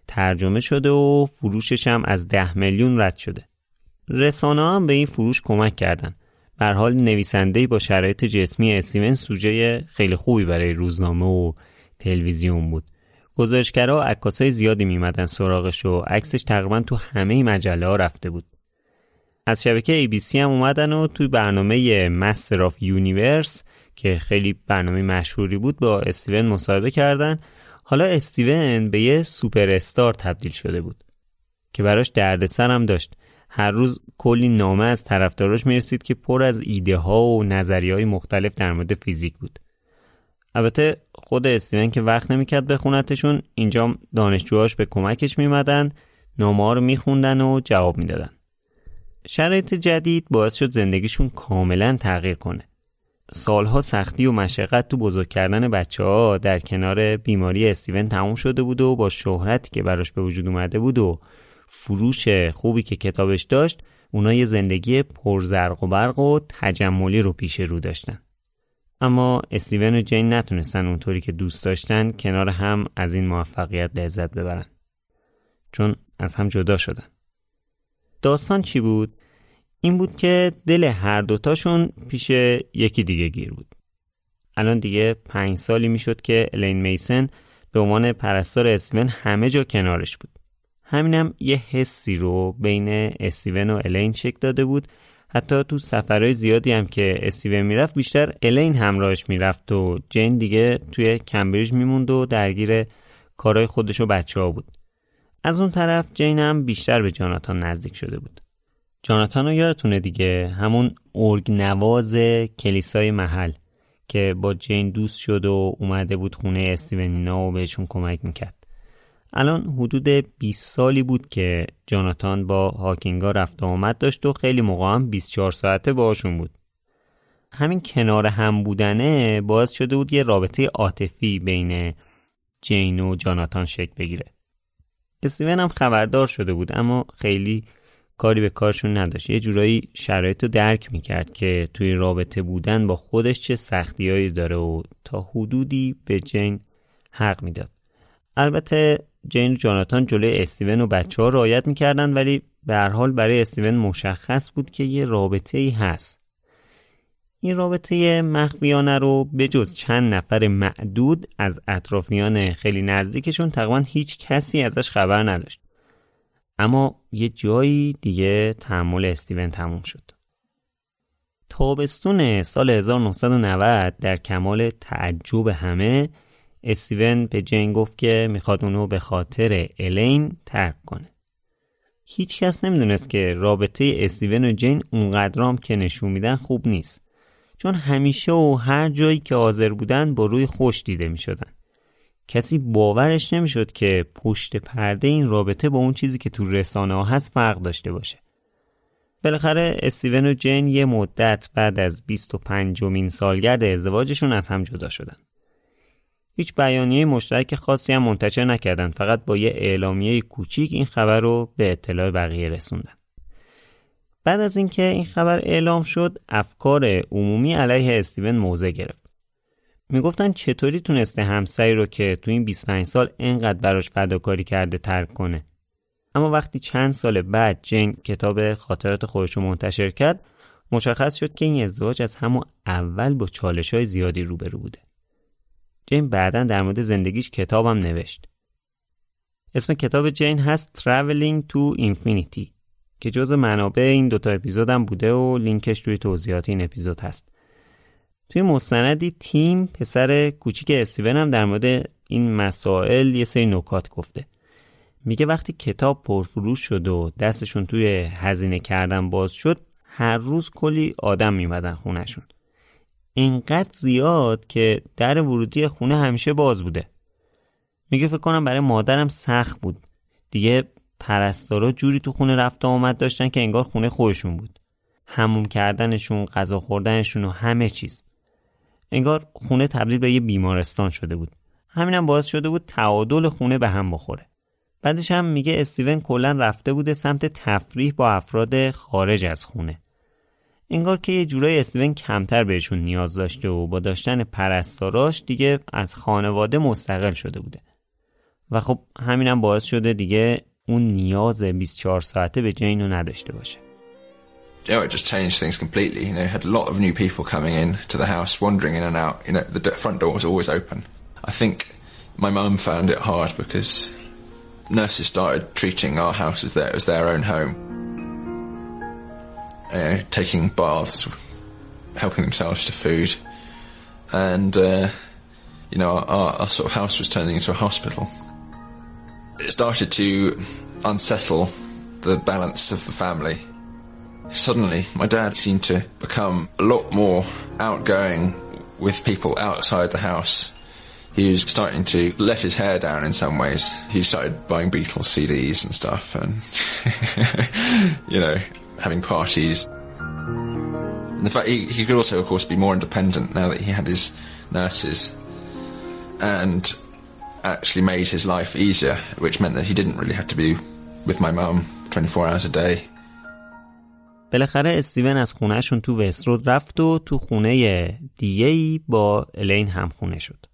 Speaker 1: ترجمه شده و فروشش هم از ده میلیون رد شده. رسانه هم به این فروش کمک کردن. به هر حال نویسنده با شرایط جسمی استیون سوژه خیلی خوبی برای روزنامه و تلویزیون بود. گزارشگرا و عکاسای زیادی میمدن سراغش و عکسش تقریبا تو همه مجله ها رفته بود. از شبکه ABC هم اومدن و توی برنامه Master of the Universe که خیلی برنامه مشهوری بود با استیون مصاحبه کردن حالا استیون به یه سوپر استار تبدیل شده بود که براش دردسر هم داشت. هر روز کلی نامه از طرفداراش می‌رسید که پر از ایده ها و نظریه های مختلف در مورد فیزیک بود. البته خود استیون که وقت نمی‌کرد بخونتشون اینجا دانشجوهاش به کمکش میمدن نامه ها رو میخوندن و جواب می‌دادن. شرایط جدید باعث شد زندگیشون کاملا تغییر کنه. سالها سختی و مشقت تو بزرگ کردن بچه ها در کنار بیماری استیون تموم شده بود و با شهرتی که براش به وجود اومده بود و فروش خوبی که کتابش داشت اونا یه زندگی پرزرق و برق و تجملی رو پیش رو داشتن. اما استیون و جین نتونستن اونطوری که دوست داشتن کنار هم از این موفقیت لذت ببرن. چون از هم جدا شدن. داستان چی بود؟ این بود که دل هر دوتاشون پیش یکی دیگه گیر بود. الان دیگه پنج سالی می‌شد که الین میسن به عنوان پرستار استیون همه جا کنارش بود. همینم یه حسی رو بین استیون و الین شکل داده بود. حتی تو سفرهای زیادی هم که استیون می‌رفت بیشتر الین همراهش می‌رفت و جین دیگه توی کمبریج میموند و درگیر کارهای خودش و بچه ها بود. از اون طرف جین هم بیشتر به جاناتان نزدیک شده بود. جاناتان رو یادتونه دیگه همون ارگ نواز کلیسای محل که با جین دوست شد و اومده بود خونه استیونینا و بهشون کمک می‌کرد الان حدود 20 سالی بود که جاناتان با هاکینگا رفت و آمد داشت و خیلی موقع هم 24 ساعته باشون بود. همین کنار هم بودنه باعث شده بود یه رابطه عاطفی بین جین و جاناتان شکل بگیره. استیون هم خبردار شده بود اما خیلی کاری به کارشون نداشت. یه جورایی شرایط رو درک می‌کرد که توی رابطه بودن با خودش چه سختیایی داره و تا حدودی به جین حق می‌داد. البته جین و جاناتان جلوی استیون و بچه ها رعایت می‌کردن ولی به هر حال برای استیون مشخص بود که یه رابطه ای هست این رابطه مخفیانه رو به جز چند نفر معدود از اطرافیان خیلی نزدیکشون تقریبا هیچ کسی ازش خبر نداشت اما یه جایی دیگه تحمل استیون تموم شد تابستون سال 1990 در کمال تعجب همه استیون به جین گفت که می‌خواد اونو به خاطر الین ترک کنه. هیچ کس نمی‌دونست که رابطه استیون و جین اونقدرام که نشون میدن خوب نیست. چون همیشه و هر جایی که حاضر بودن با روی خوش دیده می‌شدن. کسی باورش نمی‌شد که پشت پرده این رابطه با اون چیزی که تو رسانه ها هست فرق داشته باشه. بالاخره استیون و جین یه مدت بعد از 25 مین سالگرد ازدواجشون از هم جدا شدن. هیچ بیانیه مشترک خاصی هم منتشر نکردن فقط با یه اعلامیه کوچیک این خبر رو به اطلاع بقیه رسوندن بعد از اینکه این خبر اعلام شد افکار عمومی علیه استیون موضع گرفت می‌گفتن چطوری تونسته همسری رو که تو این 25 سال انقدر براش فداکاری کرده ترک کنه اما وقتی چند سال بعد جین کتاب خاطرات خودش رو منتشر کرد مشخص شد که این ازدواج از همون اول با چالش های زیادی روبرو بوده جین بعدا در مورد زندگیش کتابم نوشت. اسم کتاب جین هست Traveling to Infinity که جز منابع این دوتا اپیزودم بوده و لینکش توی توضیحات این اپیزود هست. توی مستندی تیم پسر کوچیک استیون هم در مورد این مسائل یه سری نکات گفته. میگه وقتی کتاب پرفروش شد و دستشون توی هزینه کردن باز شد هر روز کلی آدم میمدن خونشون. اینقدر زیاد که در ورودی خونه همیشه باز بوده میگه فکر کنم برای مادرم سخت بود دیگه پرستارا جوری تو خونه رفت آمد داشتن که انگار خونه خودشون بود هموم کردنشون غذا خوردنشون و همه چیز انگار خونه تبدیل به یه بیمارستان شده بود. همینم باعث شده بود تعادل خونه به هم بخوره. بعدش هم میگه استیون کلا رفته بوده سمت تفریح با افراد خارج از خونه. انگار که یه جورای استیون کمتر بهشون نیاز داشته و با داشتن پرستاراش دیگه از خانواده مستقل شده بوده. و خب همینم باعث شده دیگه اون نیاز 24 ساعته به جین رو نداشته باشه.
Speaker 6: You know, it just changed things completely. You know, had a lot of new people coming in to the house, wandering in and out. You know, the front door was always open. I think my mum found it hard because nurses started treating our house as their, as their own home. uh, taking baths, helping themselves to food, and uh, you know our, our sort of house was turning into a hospital. It started to unsettle the balance of the family. Suddenly, my dad seemed to become a lot more outgoing with people outside the house. He was starting to let his hair down in some ways. He started buying Beatles CDs and stuff and, you know, having parties. And the fact he, he could also, of course, be more independent now that he had his nurses and actually made his life easier, which meant that he didn't really have to be with my mum 24 hours a day.
Speaker 1: بالاخره استیون از خونهشون تو وسترود رفت و تو خونه دیگه با الین هم خونه شد.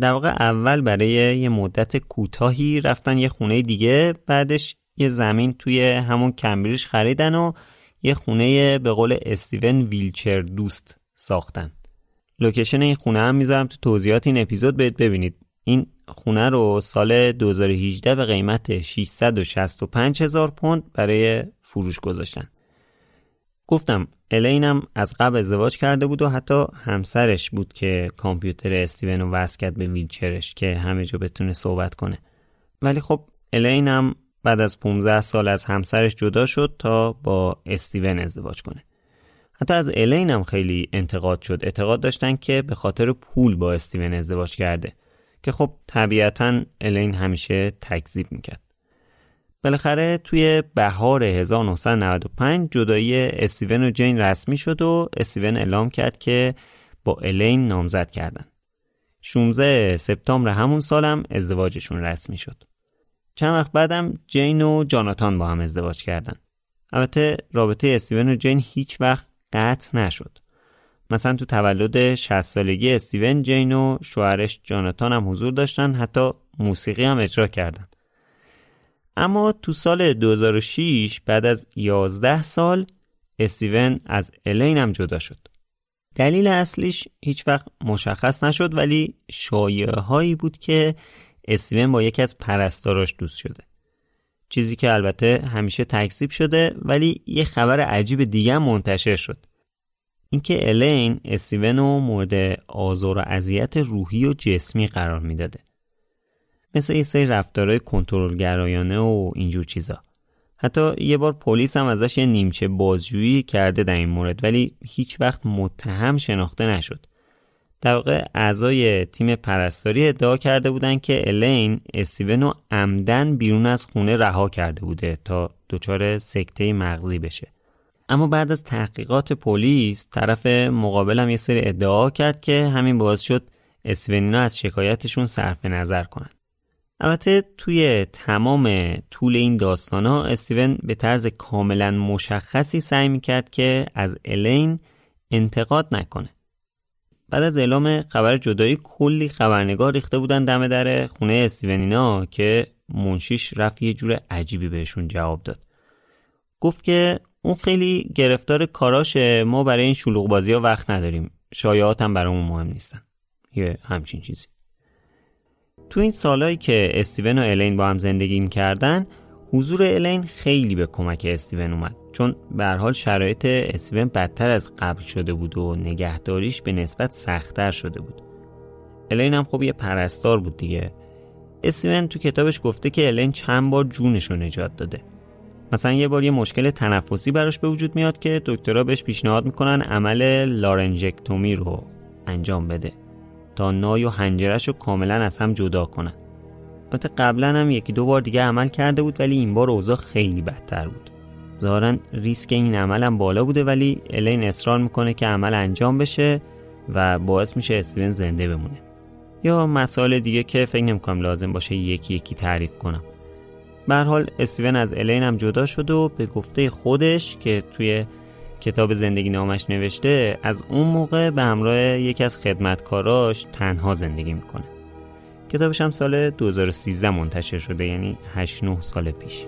Speaker 1: در واقع اول برای یه مدت کوتاهی رفتن یه خونه دیگه بعدش یه زمین توی همون کمبریج خریدن و یه خونه به قول استیون ویلچر دوست ساختن. لوکیشن این خونه هم می‌ذارم تو توضیحات این اپیزود بهت ببینید. این خونه رو سال 2018 به قیمت 665 هزار پوند برای فروش گذاشتن. گفتم الینم از قبل ازدواج کرده بود و حتی همسرش بود که کامپیوتر استیون رو وصل کرد به ویلچرش که همه جا بتونه صحبت کنه. ولی خب الینم بعد از 15 سال از همسرش جدا شد تا با استیون ازدواج کنه. حتی از الینم خیلی انتقاد شد. اعتقاد داشتن که به خاطر پول با استیون ازدواج کرده. که خب طبیعتا الین همیشه تکذیب می‌کرد. بالاخره توی بهار 1995 جدایی استیون و جین رسمی شد و استیون اعلام کرد که با الین نامزد کردن. 16 سپتامبر همون سالم ازدواجشون رسمی شد. چند وقت بعدم جین و جاناتان با هم ازدواج کردن. البته رابطه استیون و جین هیچ وقت قطع نشد. مثلا تو تولد 60 سالگی استیون جین و شوهرش جاناتان هم حضور داشتن حتی موسیقی هم اجرا کردن. اما تو سال 2006 بعد از 11 سال استیون از الین هم جدا شد. دلیل اصلیش هیچ وقت مشخص نشد ولی شایعه هایی بود که استیون با یکی از پرستاراش دوست شده. چیزی که البته همیشه تکذیب شده ولی یه خبر عجیب دیگه منتشر شد. اینکه الین استیون رو مورد آزار و اذیت روحی و جسمی قرار می‌داده. مثل یه سری رفتارهای کنترلگرایانه و اینجور چیزا. حتی یه بار پلیس هم ازش یه نیمچه بازجویی کرده در این مورد ولی هیچ وقت متهم شناخته نشد. در واقع اعضای تیم پرستاری ادعا کرده بودن که الین استیون رو عمدن بیرون از خونه رها کرده بوده تا دچار سکته مغزی بشه. اما بعد از تحقیقات پلیس طرف مقابلم یه سری ادعا کرد که همین باعث شد استیونینا از شکایتشون صرف نظر کنند البته توی تمام طول این داستان ها استیون به طرز کاملا مشخصی سعی می‌کرد که از الین انتقاد نکنه. بعد از اعلام خبر جدایی کلی خبرنگار ریخته بودن دم در خونه استیونینا که منشیش رفت یه جور عجیبی بهشون جواب داد. گفت که اون خیلی گرفتار کاراشه ما برای این شلوغ بازی ها وقت نداریم. شایعات هم برامون مهم نیستن. یه همچین چیزی. تو این سالهایی که استیون و الین با هم زندگی می‌کردن حضور الین خیلی به کمک استیون اومد. چون به حال شرایط استیون بدتر از قبل شده بود و نگهداریش به نسبت سختتر شده بود. الین هم خب یه پرستار بود دیگه. استیون تو کتابش گفته که الین چند بار جونش رو نجات داده. مثلا یه بار یه مشکل تنفسی براش به وجود میاد که دکترها بهش پیشنهاد می‌کنن عمل لارنجکتومی رو انجام بده. تا نای و هنجرش رو کاملا از هم جدا کنن. البته قبلا هم یکی دو بار دیگه عمل کرده بود ولی این بار اوضاع خیلی بدتر بود. ظاهرا ریسک این عمل هم بالا بوده ولی الین اصرار می‌کنه که عمل انجام بشه و باعث میشه استیون زنده بمونه. یا مسائل دیگه که فکر نمی‌کنم لازم باشه یکی یکی تعریف کنم. به حال استیون از الین هم جدا شد و به گفته خودش که توی کتاب زندگی نامش نوشته از اون موقع به همراه یکی از خدمتکاراش تنها زندگی می‌کنه. کتابش هم سال 2013 منتشر شده یعنی 8 9 سال پیش.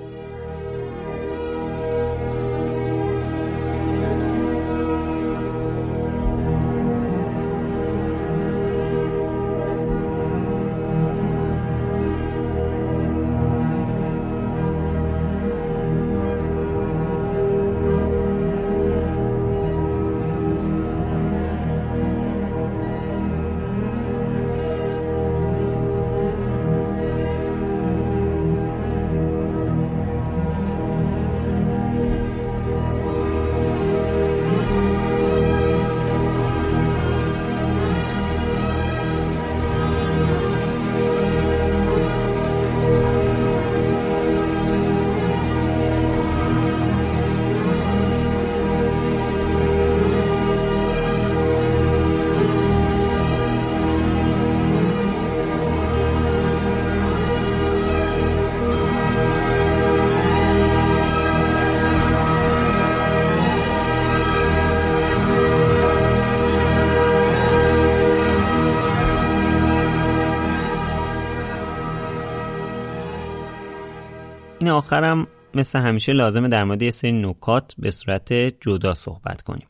Speaker 1: این آخرم مثل همیشه لازمه در مورد یه سری نکات به صورت جدا صحبت کنیم.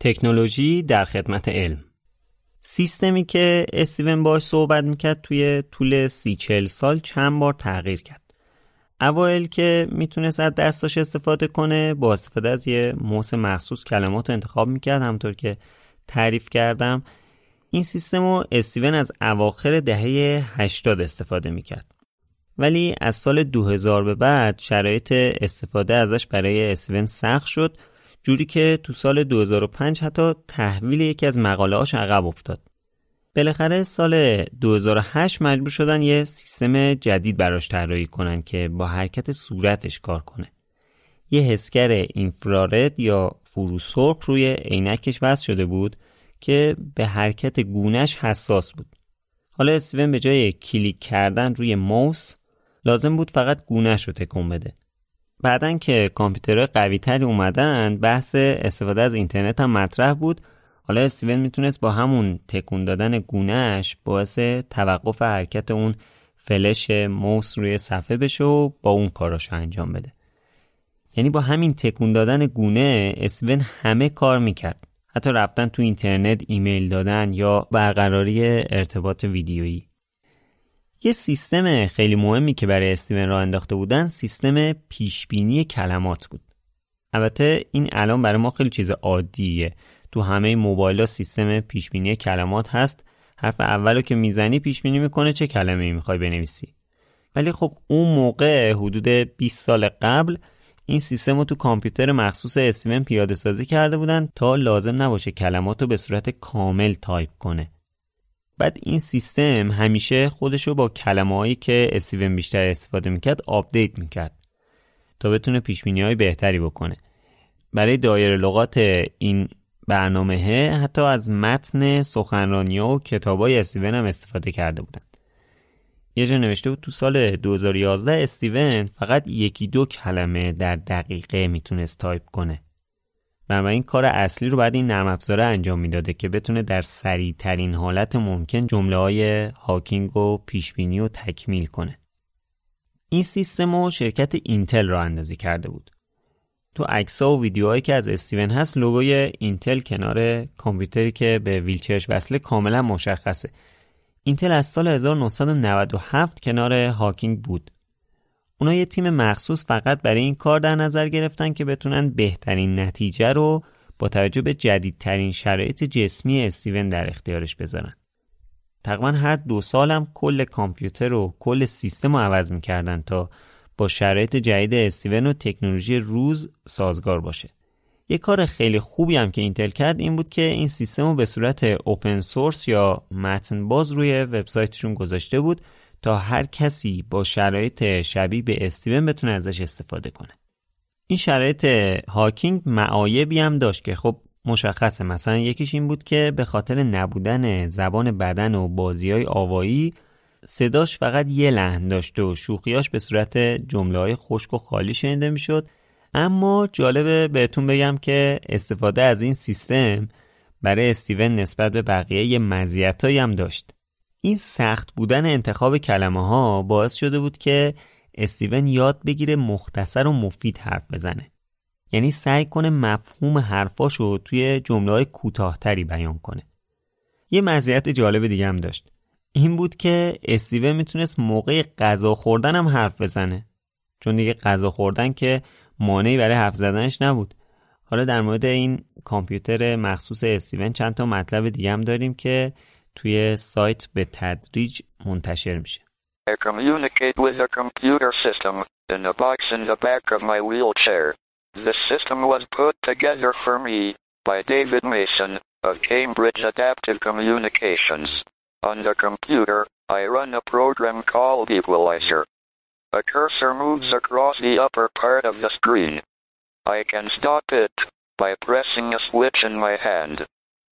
Speaker 1: تکنولوژی در خدمت علم. سیستمی که استیون باش صحبت می‌کرد توی طول سی چل سال چند بار تغییر کرد. اوایل که می‌تونست از دستاش استفاده کنه با استفاده از یه موس مخصوص کلمات رو انتخاب می‌کرد. همونطور که تعریف کردم این سیستم رو استیون از اواخر دهه 80 استفاده می‌کرد. ولی از سال 2000 به بعد شرایط استفاده ازش برای استیون سخت شد جوری که تو سال 2005 حتی تحویل یکی از مقالهاش عقب افتاد بالاخره سال 2008 مجبور شدن یه سیستم جدید براش طراحی کنن که با حرکت صورتش کار کنه. یه حسگر اینفرارد یا فروسرخ روی عینکش وصل شده بود که به حرکت گونش حساس بود. حالا استیون به جای کلیک کردن روی موس لازم بود فقط گونش رو تکون بده. بعدا که کامپیوترهای قوی تری اومدن بحث استفاده از اینترنت هم مطرح بود. حالا استیون می‌تونست با همون تکون دادن گونهش باعث توقف حرکت اون فلش موس روی صفحه بشه و با اون کاراش انجام بده. یعنی با همین تکون دادن گونه استیون همه کار می‌کرد. حتی رفتن تو اینترنت ایمیل دادن یا برقراری ارتباط ویدیویی. یه سیستم خیلی مهمی که برای استیون راه انداخته بودن سیستم پیشبینی کلمات بود. البته این الان برای ما خیلی چیز عادیه. تو همه موبایل ها سیستم پیشبینی کلمات هست. حرف اول که می‌زنی پیش بینی می‌کنه چه کلمه ای می‌خوای بنویسی. ولی خب اون موقع حدود 20 سال قبل این سیستم رو تو کامپیوتر مخصوص استیون پیاده سازی کرده بودن تا لازم نباشه کلمات رو به صورت کامل تایپ کنه. بعد این سیستم همیشه خودش رو با کلمه هایی که استیون بیشتر استفاده می‌کرد آپدیت می‌کرد تا بتونه پیش‌بینی های بهتری بکنه. برای دایره لغات این برنامه حتی از متن سخنرانی و کتابای استیون هم استفاده کرده بودن. یه جا نوشته بود تو سال 2011 استیون فقط یکی دو کلمه در دقیقه می‌تونست تایپ کنه. این کار اصلی رو بعد این نرم افزاره انجام می‌داده که بتونه در سریع ترین حالت ممکن جمله های هاکینگ رو پیشبینی و تکمیل کنه. این سیستم رو شرکت اینتل راه اندازی کرده بود. تو عکس‌ها و ویدیوهایی که از استیون هست لوگوی اینتل کنار کامپیوتری که به ویلچرش وصله کاملا مشخصه. اینتل از سال 1997 کنار هاکینگ بود. اونا یه تیم مخصوص فقط برای این کار در نظر گرفتن که بتونن بهترین نتیجه رو با توجه به جدیدترین شرایط جسمی استیون در اختیارش بذارن. تقریبا هر دو سالم کل کامپیوتر و کل سیستم رو عوض می‌کردن تا با شرایط جدید استیون و تکنولوژی روز سازگار باشه. یه کار خیلی خوبی هم که اینتل کرد این بود که این سیستم رو به صورت اوپن سورس یا متن باز روی وبسایتشون گذاشته بود تا هر کسی با شرایط شبیه به استیون بتونه ازش استفاده کنه. این شرایط هاکینگ معایبی هم داشت که خب مشخصه. مثلا یکیش این بود که به خاطر نبودن زبان بدن و بازی های آوایی صداش فقط یه لحن داشته و شوخیاش به صورت جمله های خشک و خالی شنیده می‌شد. اما جالبه بهتون بگم که استفاده از این سیستم برای استیون نسبت به بقیه یه مزیتایی هم داشت. این سخت بودن انتخاب کلمه ها باعث شده بود که استیون یاد بگیره مختصر و مفید حرف بزنه. یعنی سعی کنه مفهوم حرفاشو توی جمله های کوتاهتری بیان کنه. یه مزیت جالب دیگه هم داشت. این بود که استیون می‌تونست موقع غذا خوردن هم حرف بزنه. چون دیگه غذا خوردن که مانعی برای حرف زدنش نبود. حالا در مورد این کامپیوتر مخصوص استیون چند تا مطلب دیگه هم داریم که توی سایت به تدریج منتشر میشه
Speaker 4: I communicate with a computer system in a box in the back of my wheelchair. The system was put together for me by David Mason of Cambridge Adaptive Communications. On the computer, I run a program called Equalizer. A cursor moves across the upper part of the screen. I can stop it by pressing a switch in my hand.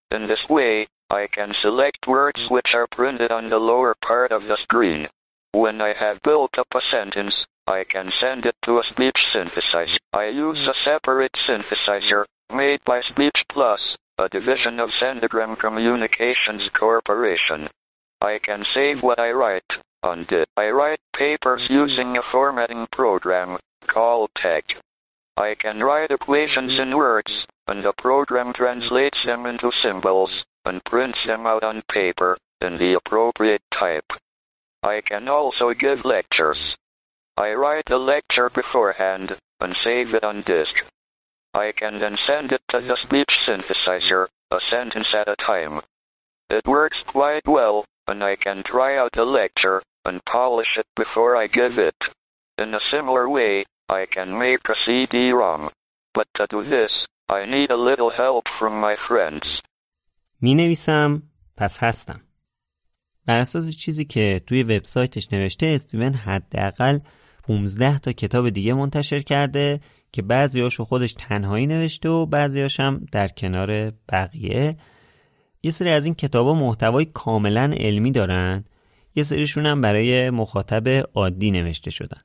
Speaker 4: In this way, I can select words which are printed on the lower part of the screen. When I have built up a sentence, I can send it to a speech synthesizer. I use a separate synthesizer, made by Speech Plus, a division of Sendigram Communications Corporation. I can save what I write On DIT, I write papers using a formatting program called TeX. I can write equations in words, and the program translates them into symbols and prints them out on paper in the appropriate type. I can also give lectures. I write the lecture beforehand and save it on disk. I can then send it to the speech synthesizer, a sentence at a time. It works quite well, and I can try out the lecture and polish it before I give it. In a similar way, I can make a CD-ROM. But to do this, I need a little help from my friends.
Speaker 1: می نویسم پس هستم. بر اساس چیزی که توی وبسایتش نوشته استیون حداقل 15 تا کتاب دیگه منتشر کرده که بعضیاشو خودش تنهایی نوشته و بعضیاش هم در کنار بقیه. یه سری از این کتابا محتوای کاملا علمی دارن. یه سریشون هم برای مخاطب عادی نوشته شدن.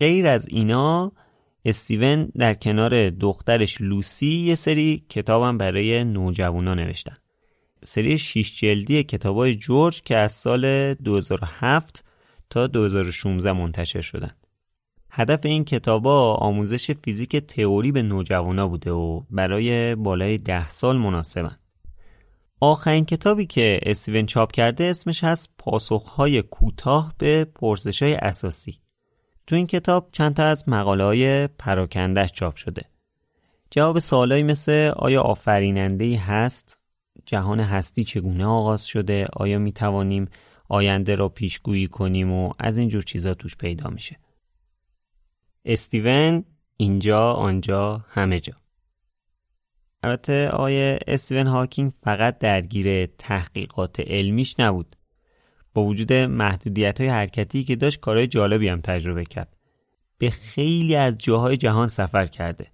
Speaker 1: غیر از اینا استیون در کنار دخترش لوسی یه سری کتابم برای نوجوانا نوشتن. سری شیش جلدی کتابای جورج که از سال 2007 تا 2016 منتشر شدن. هدف این کتابا آموزش فیزیک تئوری به نوجوانا بوده و برای بالای ده سال مناسبن. آخرین کتابی که استیون چاپ کرده اسمش هست پاسخهای کوتاه به پرسشهای اساسی. تو این کتاب چند تا از مقاله های پراکندش چاپ شده. جواب سوالایی مثل آیا آفریننده هست؟ جهان هستی چگونه آغاز شده؟ آیا می توانیم آینده را پیشگویی کنیم و از اینجور چیزا توش پیدا میشه؟ استیون اینجا آنجا همه جا. البته آقای استیون هاکینگ فقط درگیر تحقیقات علمیش نبود. با وجود محدودیت های حرکتی که داشت کارهای جالبی هم تجربه کرد. به خیلی از جاهای جهان سفر کرده.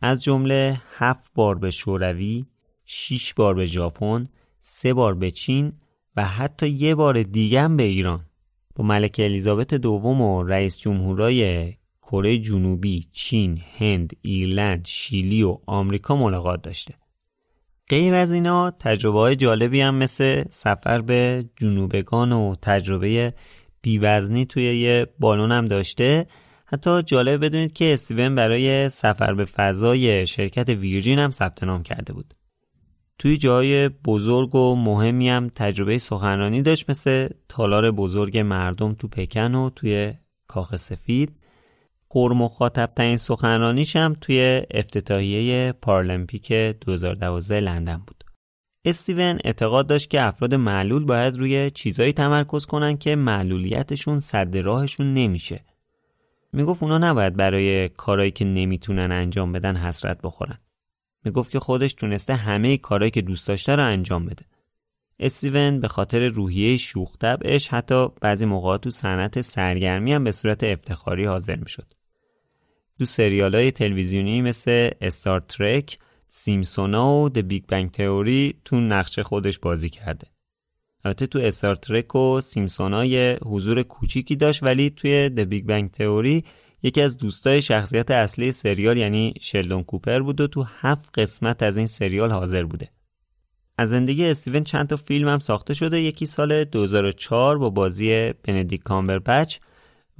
Speaker 1: از جمله هفت بار به شوروی شیش بار به ژاپن سه بار به چین و حتی یه بار دیگه به ایران. با ملکه الیزابت دوم و رئیس جمهورای کره جنوبی، چین، هند، ایرلند، شیلی و آمریکا ملاقات داشته. غیر از اینا تجربه های جالبی هم مثل سفر به جنوبگان و تجربه بیوزنی توی یه بالون هم داشته. حتی جالب بدونید که استیون برای سفر به فضای شرکت ویرجین هم ثبت نام کرده بود. توی جای بزرگ و مهمی هم تجربه سخنرانی داشت مثل تالار بزرگ مردم تو پکن و توی کاخ سفید. پرمخاطب ترین سخنرانیش هم توی افتتاحیه پارالمپیک 2012 لندن بود. استیون اعتقاد داشت که افراد معلول باید روی چیزایی تمرکز کنن که معلولیتشون صد راهشون نمیشه. می‌گفت اونا نباید برای کارایی که نمی‌تونن انجام بدن حسرت بخورن. می‌گفت که خودش تونسته همه کارایی که دوست داشته رو انجام بده. استیون به خاطر روحیه شوخ حتی بعضی موقع‌ها تو صنعت سرگرمی هم به صورت افتخاری حاضر می‌شد. تو سریال های تلویزیونی مثل Star Trek، سیمسونا و The Big Bang Theory تو نقش خودش بازی کرده. البته تو Star Trek و سیمسونا یه حضور کوچیکی داشت ولی توی The Big Bang Theory یکی از دوستای شخصیت اصلی سریال یعنی شلدون کوپر بود و تو هفت قسمت از این سریال حاضر بوده. از زندگی استیون چند تا فیلم هم ساخته شده یکی سال 2004 با بازی بندیک کامبربچ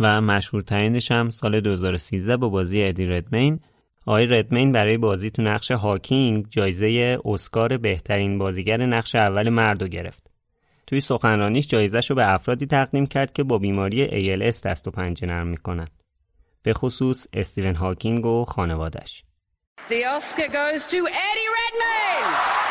Speaker 1: و مشهورترینش هم سال 2013 با بازی ادی ردمین آقای ردمین برای بازی تو نقش هاکینگ جایزه اسکار بهترین بازیگر نقش اول مردو گرفت. توی سخنرانیش جایزش رو به افرادی تقدیم کرد که با بیماری ALS دست و پنجه نرم می‌کنن. به خصوص استیون هاکینگ و خانوادش.
Speaker 7: The Oscar goes to Eddie Redmayne!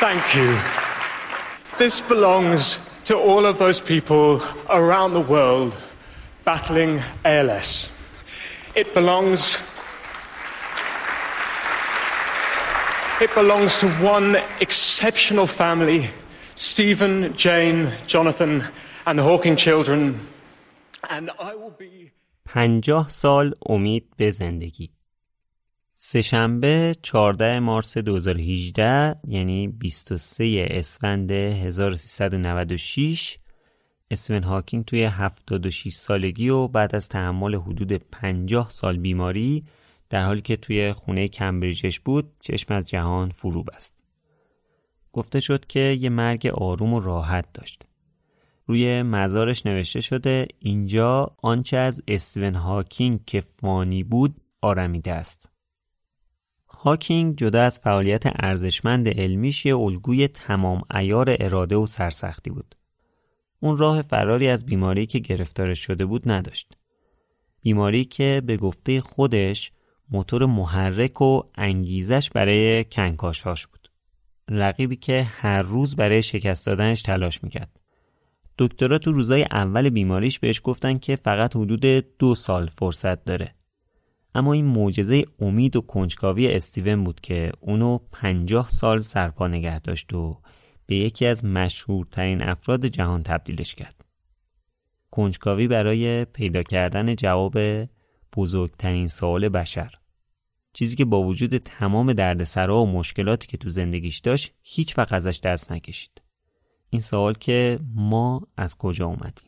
Speaker 8: Thank you. This belongs to all of those people around the world battling ALS. It belongs It belongs to one exceptional family, Stephen, Jane, Jonathan and the Hawking children. And I will be
Speaker 1: 50 سال امید به زندگی سهشنبه 14 مارس 2018 یعنی 23 اسفند 1396 اسون هاکینگ توی 76 سالگی و بعد از تحمل حدود 50 سال بیماری در حالی که توی خونه کمبریجش بود چشم از جهان فرو بست. گفته شد که یه مرگ آروم و راحت داشت. روی مزارش نوشته شده اینجا آنچه از استیون هاکینگ که فانی بود آرمیده است. هاکینگ جدا از فعالیت ارزشمند علمیش یه الگوی تمام ایار اراده و سرسختی بود. اون راه فراری از بیماری که گرفتارش شده بود نداشت. بیماری که به گفته خودش موتور محرک و انگیزش برای کنکاشهاش بود. رقیبی که هر روز برای شکست دادنش تلاش می‌کرد. دکترها تو روزای اول بیماریش بهش گفتن که فقط حدود دو سال فرصت داره. اما این معجزه امید و کنجکاوی استیون بود که اونو پنجاه سال سرپا نگه داشت و به یکی از مشهورترین افراد جهان تبدیلش کرد. کنجکاوی برای پیدا کردن جواب بزرگترین سوال بشر. چیزی که با وجود تمام دردسرا و مشکلاتی که تو زندگیش داشت هیچ ازش دست نکشید. این سوال که ما از کجا اومدیم؟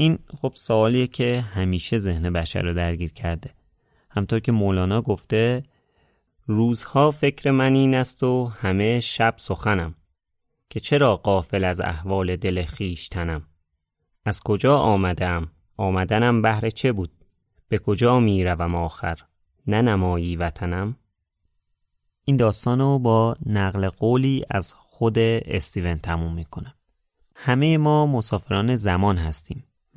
Speaker 1: این خب سوالیه که همیشه ذهن بشر رو درگیر کرده. همطور که مولانا گفته روزها فکر من این است و همه شب سخنم. که چرا قافل از احوال دل خیشتنم از کجا آمدم؟ آمدنم بهر چه بود؟ به کجا می روم آخر؟ نه نمایی وطنم؟ این داستان رو با نقل قولی از خود استیون تموم می‌کنم. همه ما مسافران زمان هستیم.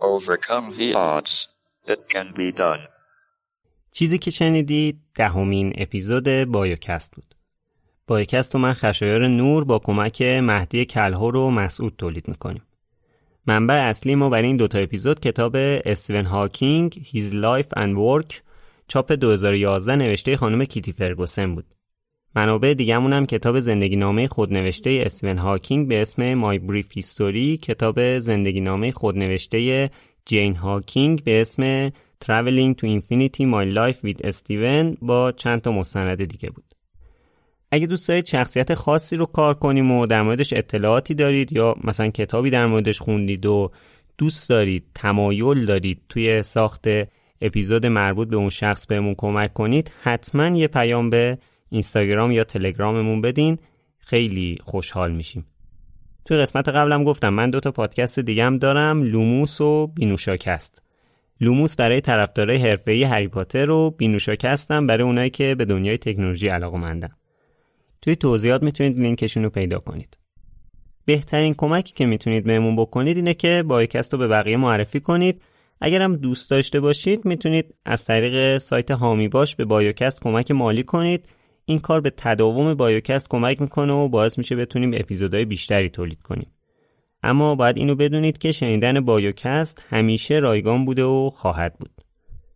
Speaker 4: overcome the odds. It can be done.
Speaker 1: چیزی که شنیدید دهمین اپیزود بایوکست بود. بایوکست رو من خشایار نور با کمک مهدی کلهور و مسعود تولید می‌کنیم. منبع اصلی ما برای این دوتا اپیزود کتاب استیون هاکینگ His Life and Work چاپ 2011 نوشته خانم کیتی فرگوسن بود. منابع دیگه‌مون هم کتاب زندگی نامه خودنوشته استیون هاکینگ به اسم My Brief History، کتاب زندگی نامه خودنوشته جین هاکینگ به اسم Traveling to Infinity My Life with Steven با چند تا مستند دیگه بود. اگه دوست دارید شخصیت خاصی رو کار کنیم و در موردش اطلاعاتی دارید یا مثلا کتابی در موردش خوندید و دوست دارید تمایل دارید توی ساخت اپیزود مربوط به اون شخص بهمون کمک کنید حتما یه پیام به اینستاگرام یا تلگراممون بدین. خیلی خوشحال میشیم. توی قسمت قبل هم گفتم من دو تا پادکست دیگه‌م دارم لوموس و بینوشاکست. لوموس برای طرفدارای حرفه‌ای هری پاتر و بینوشاکستم برای اونایی که به دنیای تکنولوژی علاقه‌مندن توی توضیحات می‌تونید لینکشون رو پیدا کنید. بهترین کمکی که می‌تونید بهمون بکنید اینه که بایوکست رو به بقیه معرفی کنید. اگرم دوست داشته باشید می‌تونید از طریق سایت هامی باش به بایوکست کمک مالی کنید. این کار به تداوم بایوکست کمک می‌کنه و باعث میشه بتونیم اپیزودهای بیشتری تولید کنیم. اما باید اینو بدونید که شنیدن بایوکست همیشه رایگان بوده و خواهد بود.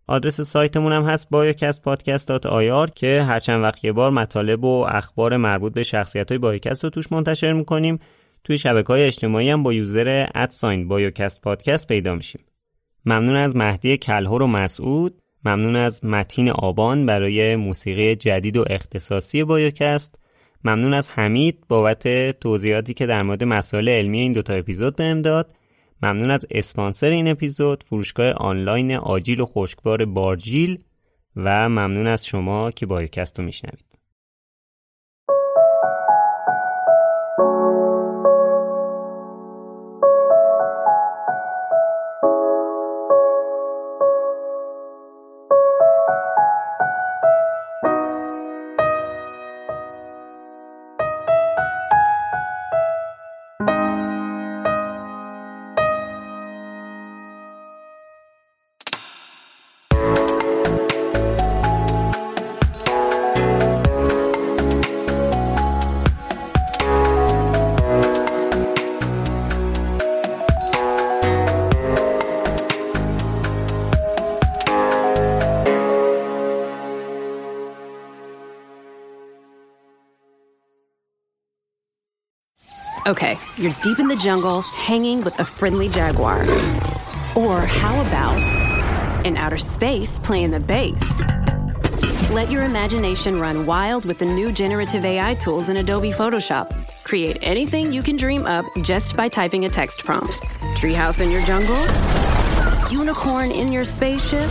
Speaker 1: آدرس سایتمون هم هست biocastpodcast.ir که هر چند وقت یه بار مطالب و اخبار مربوط به شخصیت های بایوکست رو توش منتشر می‌کنیم. توی شبکه های اجتماعی هم با user @biocastpodcast پیدا میشیم. ممنون از مهدی کلهور و مسعود. ممنون از متین آبان برای موسیقی جدید و اختصاصی بایوکست. ممنون از حمید بابت توضیحاتی که در مورد مسائل علمی این دوتا اپیزود بهم داد. ممنون از اسپانسر این اپیزود فروشگاه آنلاین آجیل و خشکبار بارجیل. و ممنون از شما که بایوکست رو میشنوید.
Speaker 9: You're deep in the jungle, hanging with a friendly jaguar. Or how about in outer space playing the bass? Let your imagination run wild with the new generative AI tools in Adobe Photoshop. Create anything you can dream up just by typing a text prompt. Treehouse in your jungle? Unicorn in your spaceship?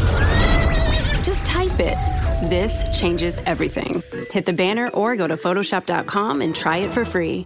Speaker 9: Just type it. This changes everything. Hit the banner or go to Photoshop.com and try it for free.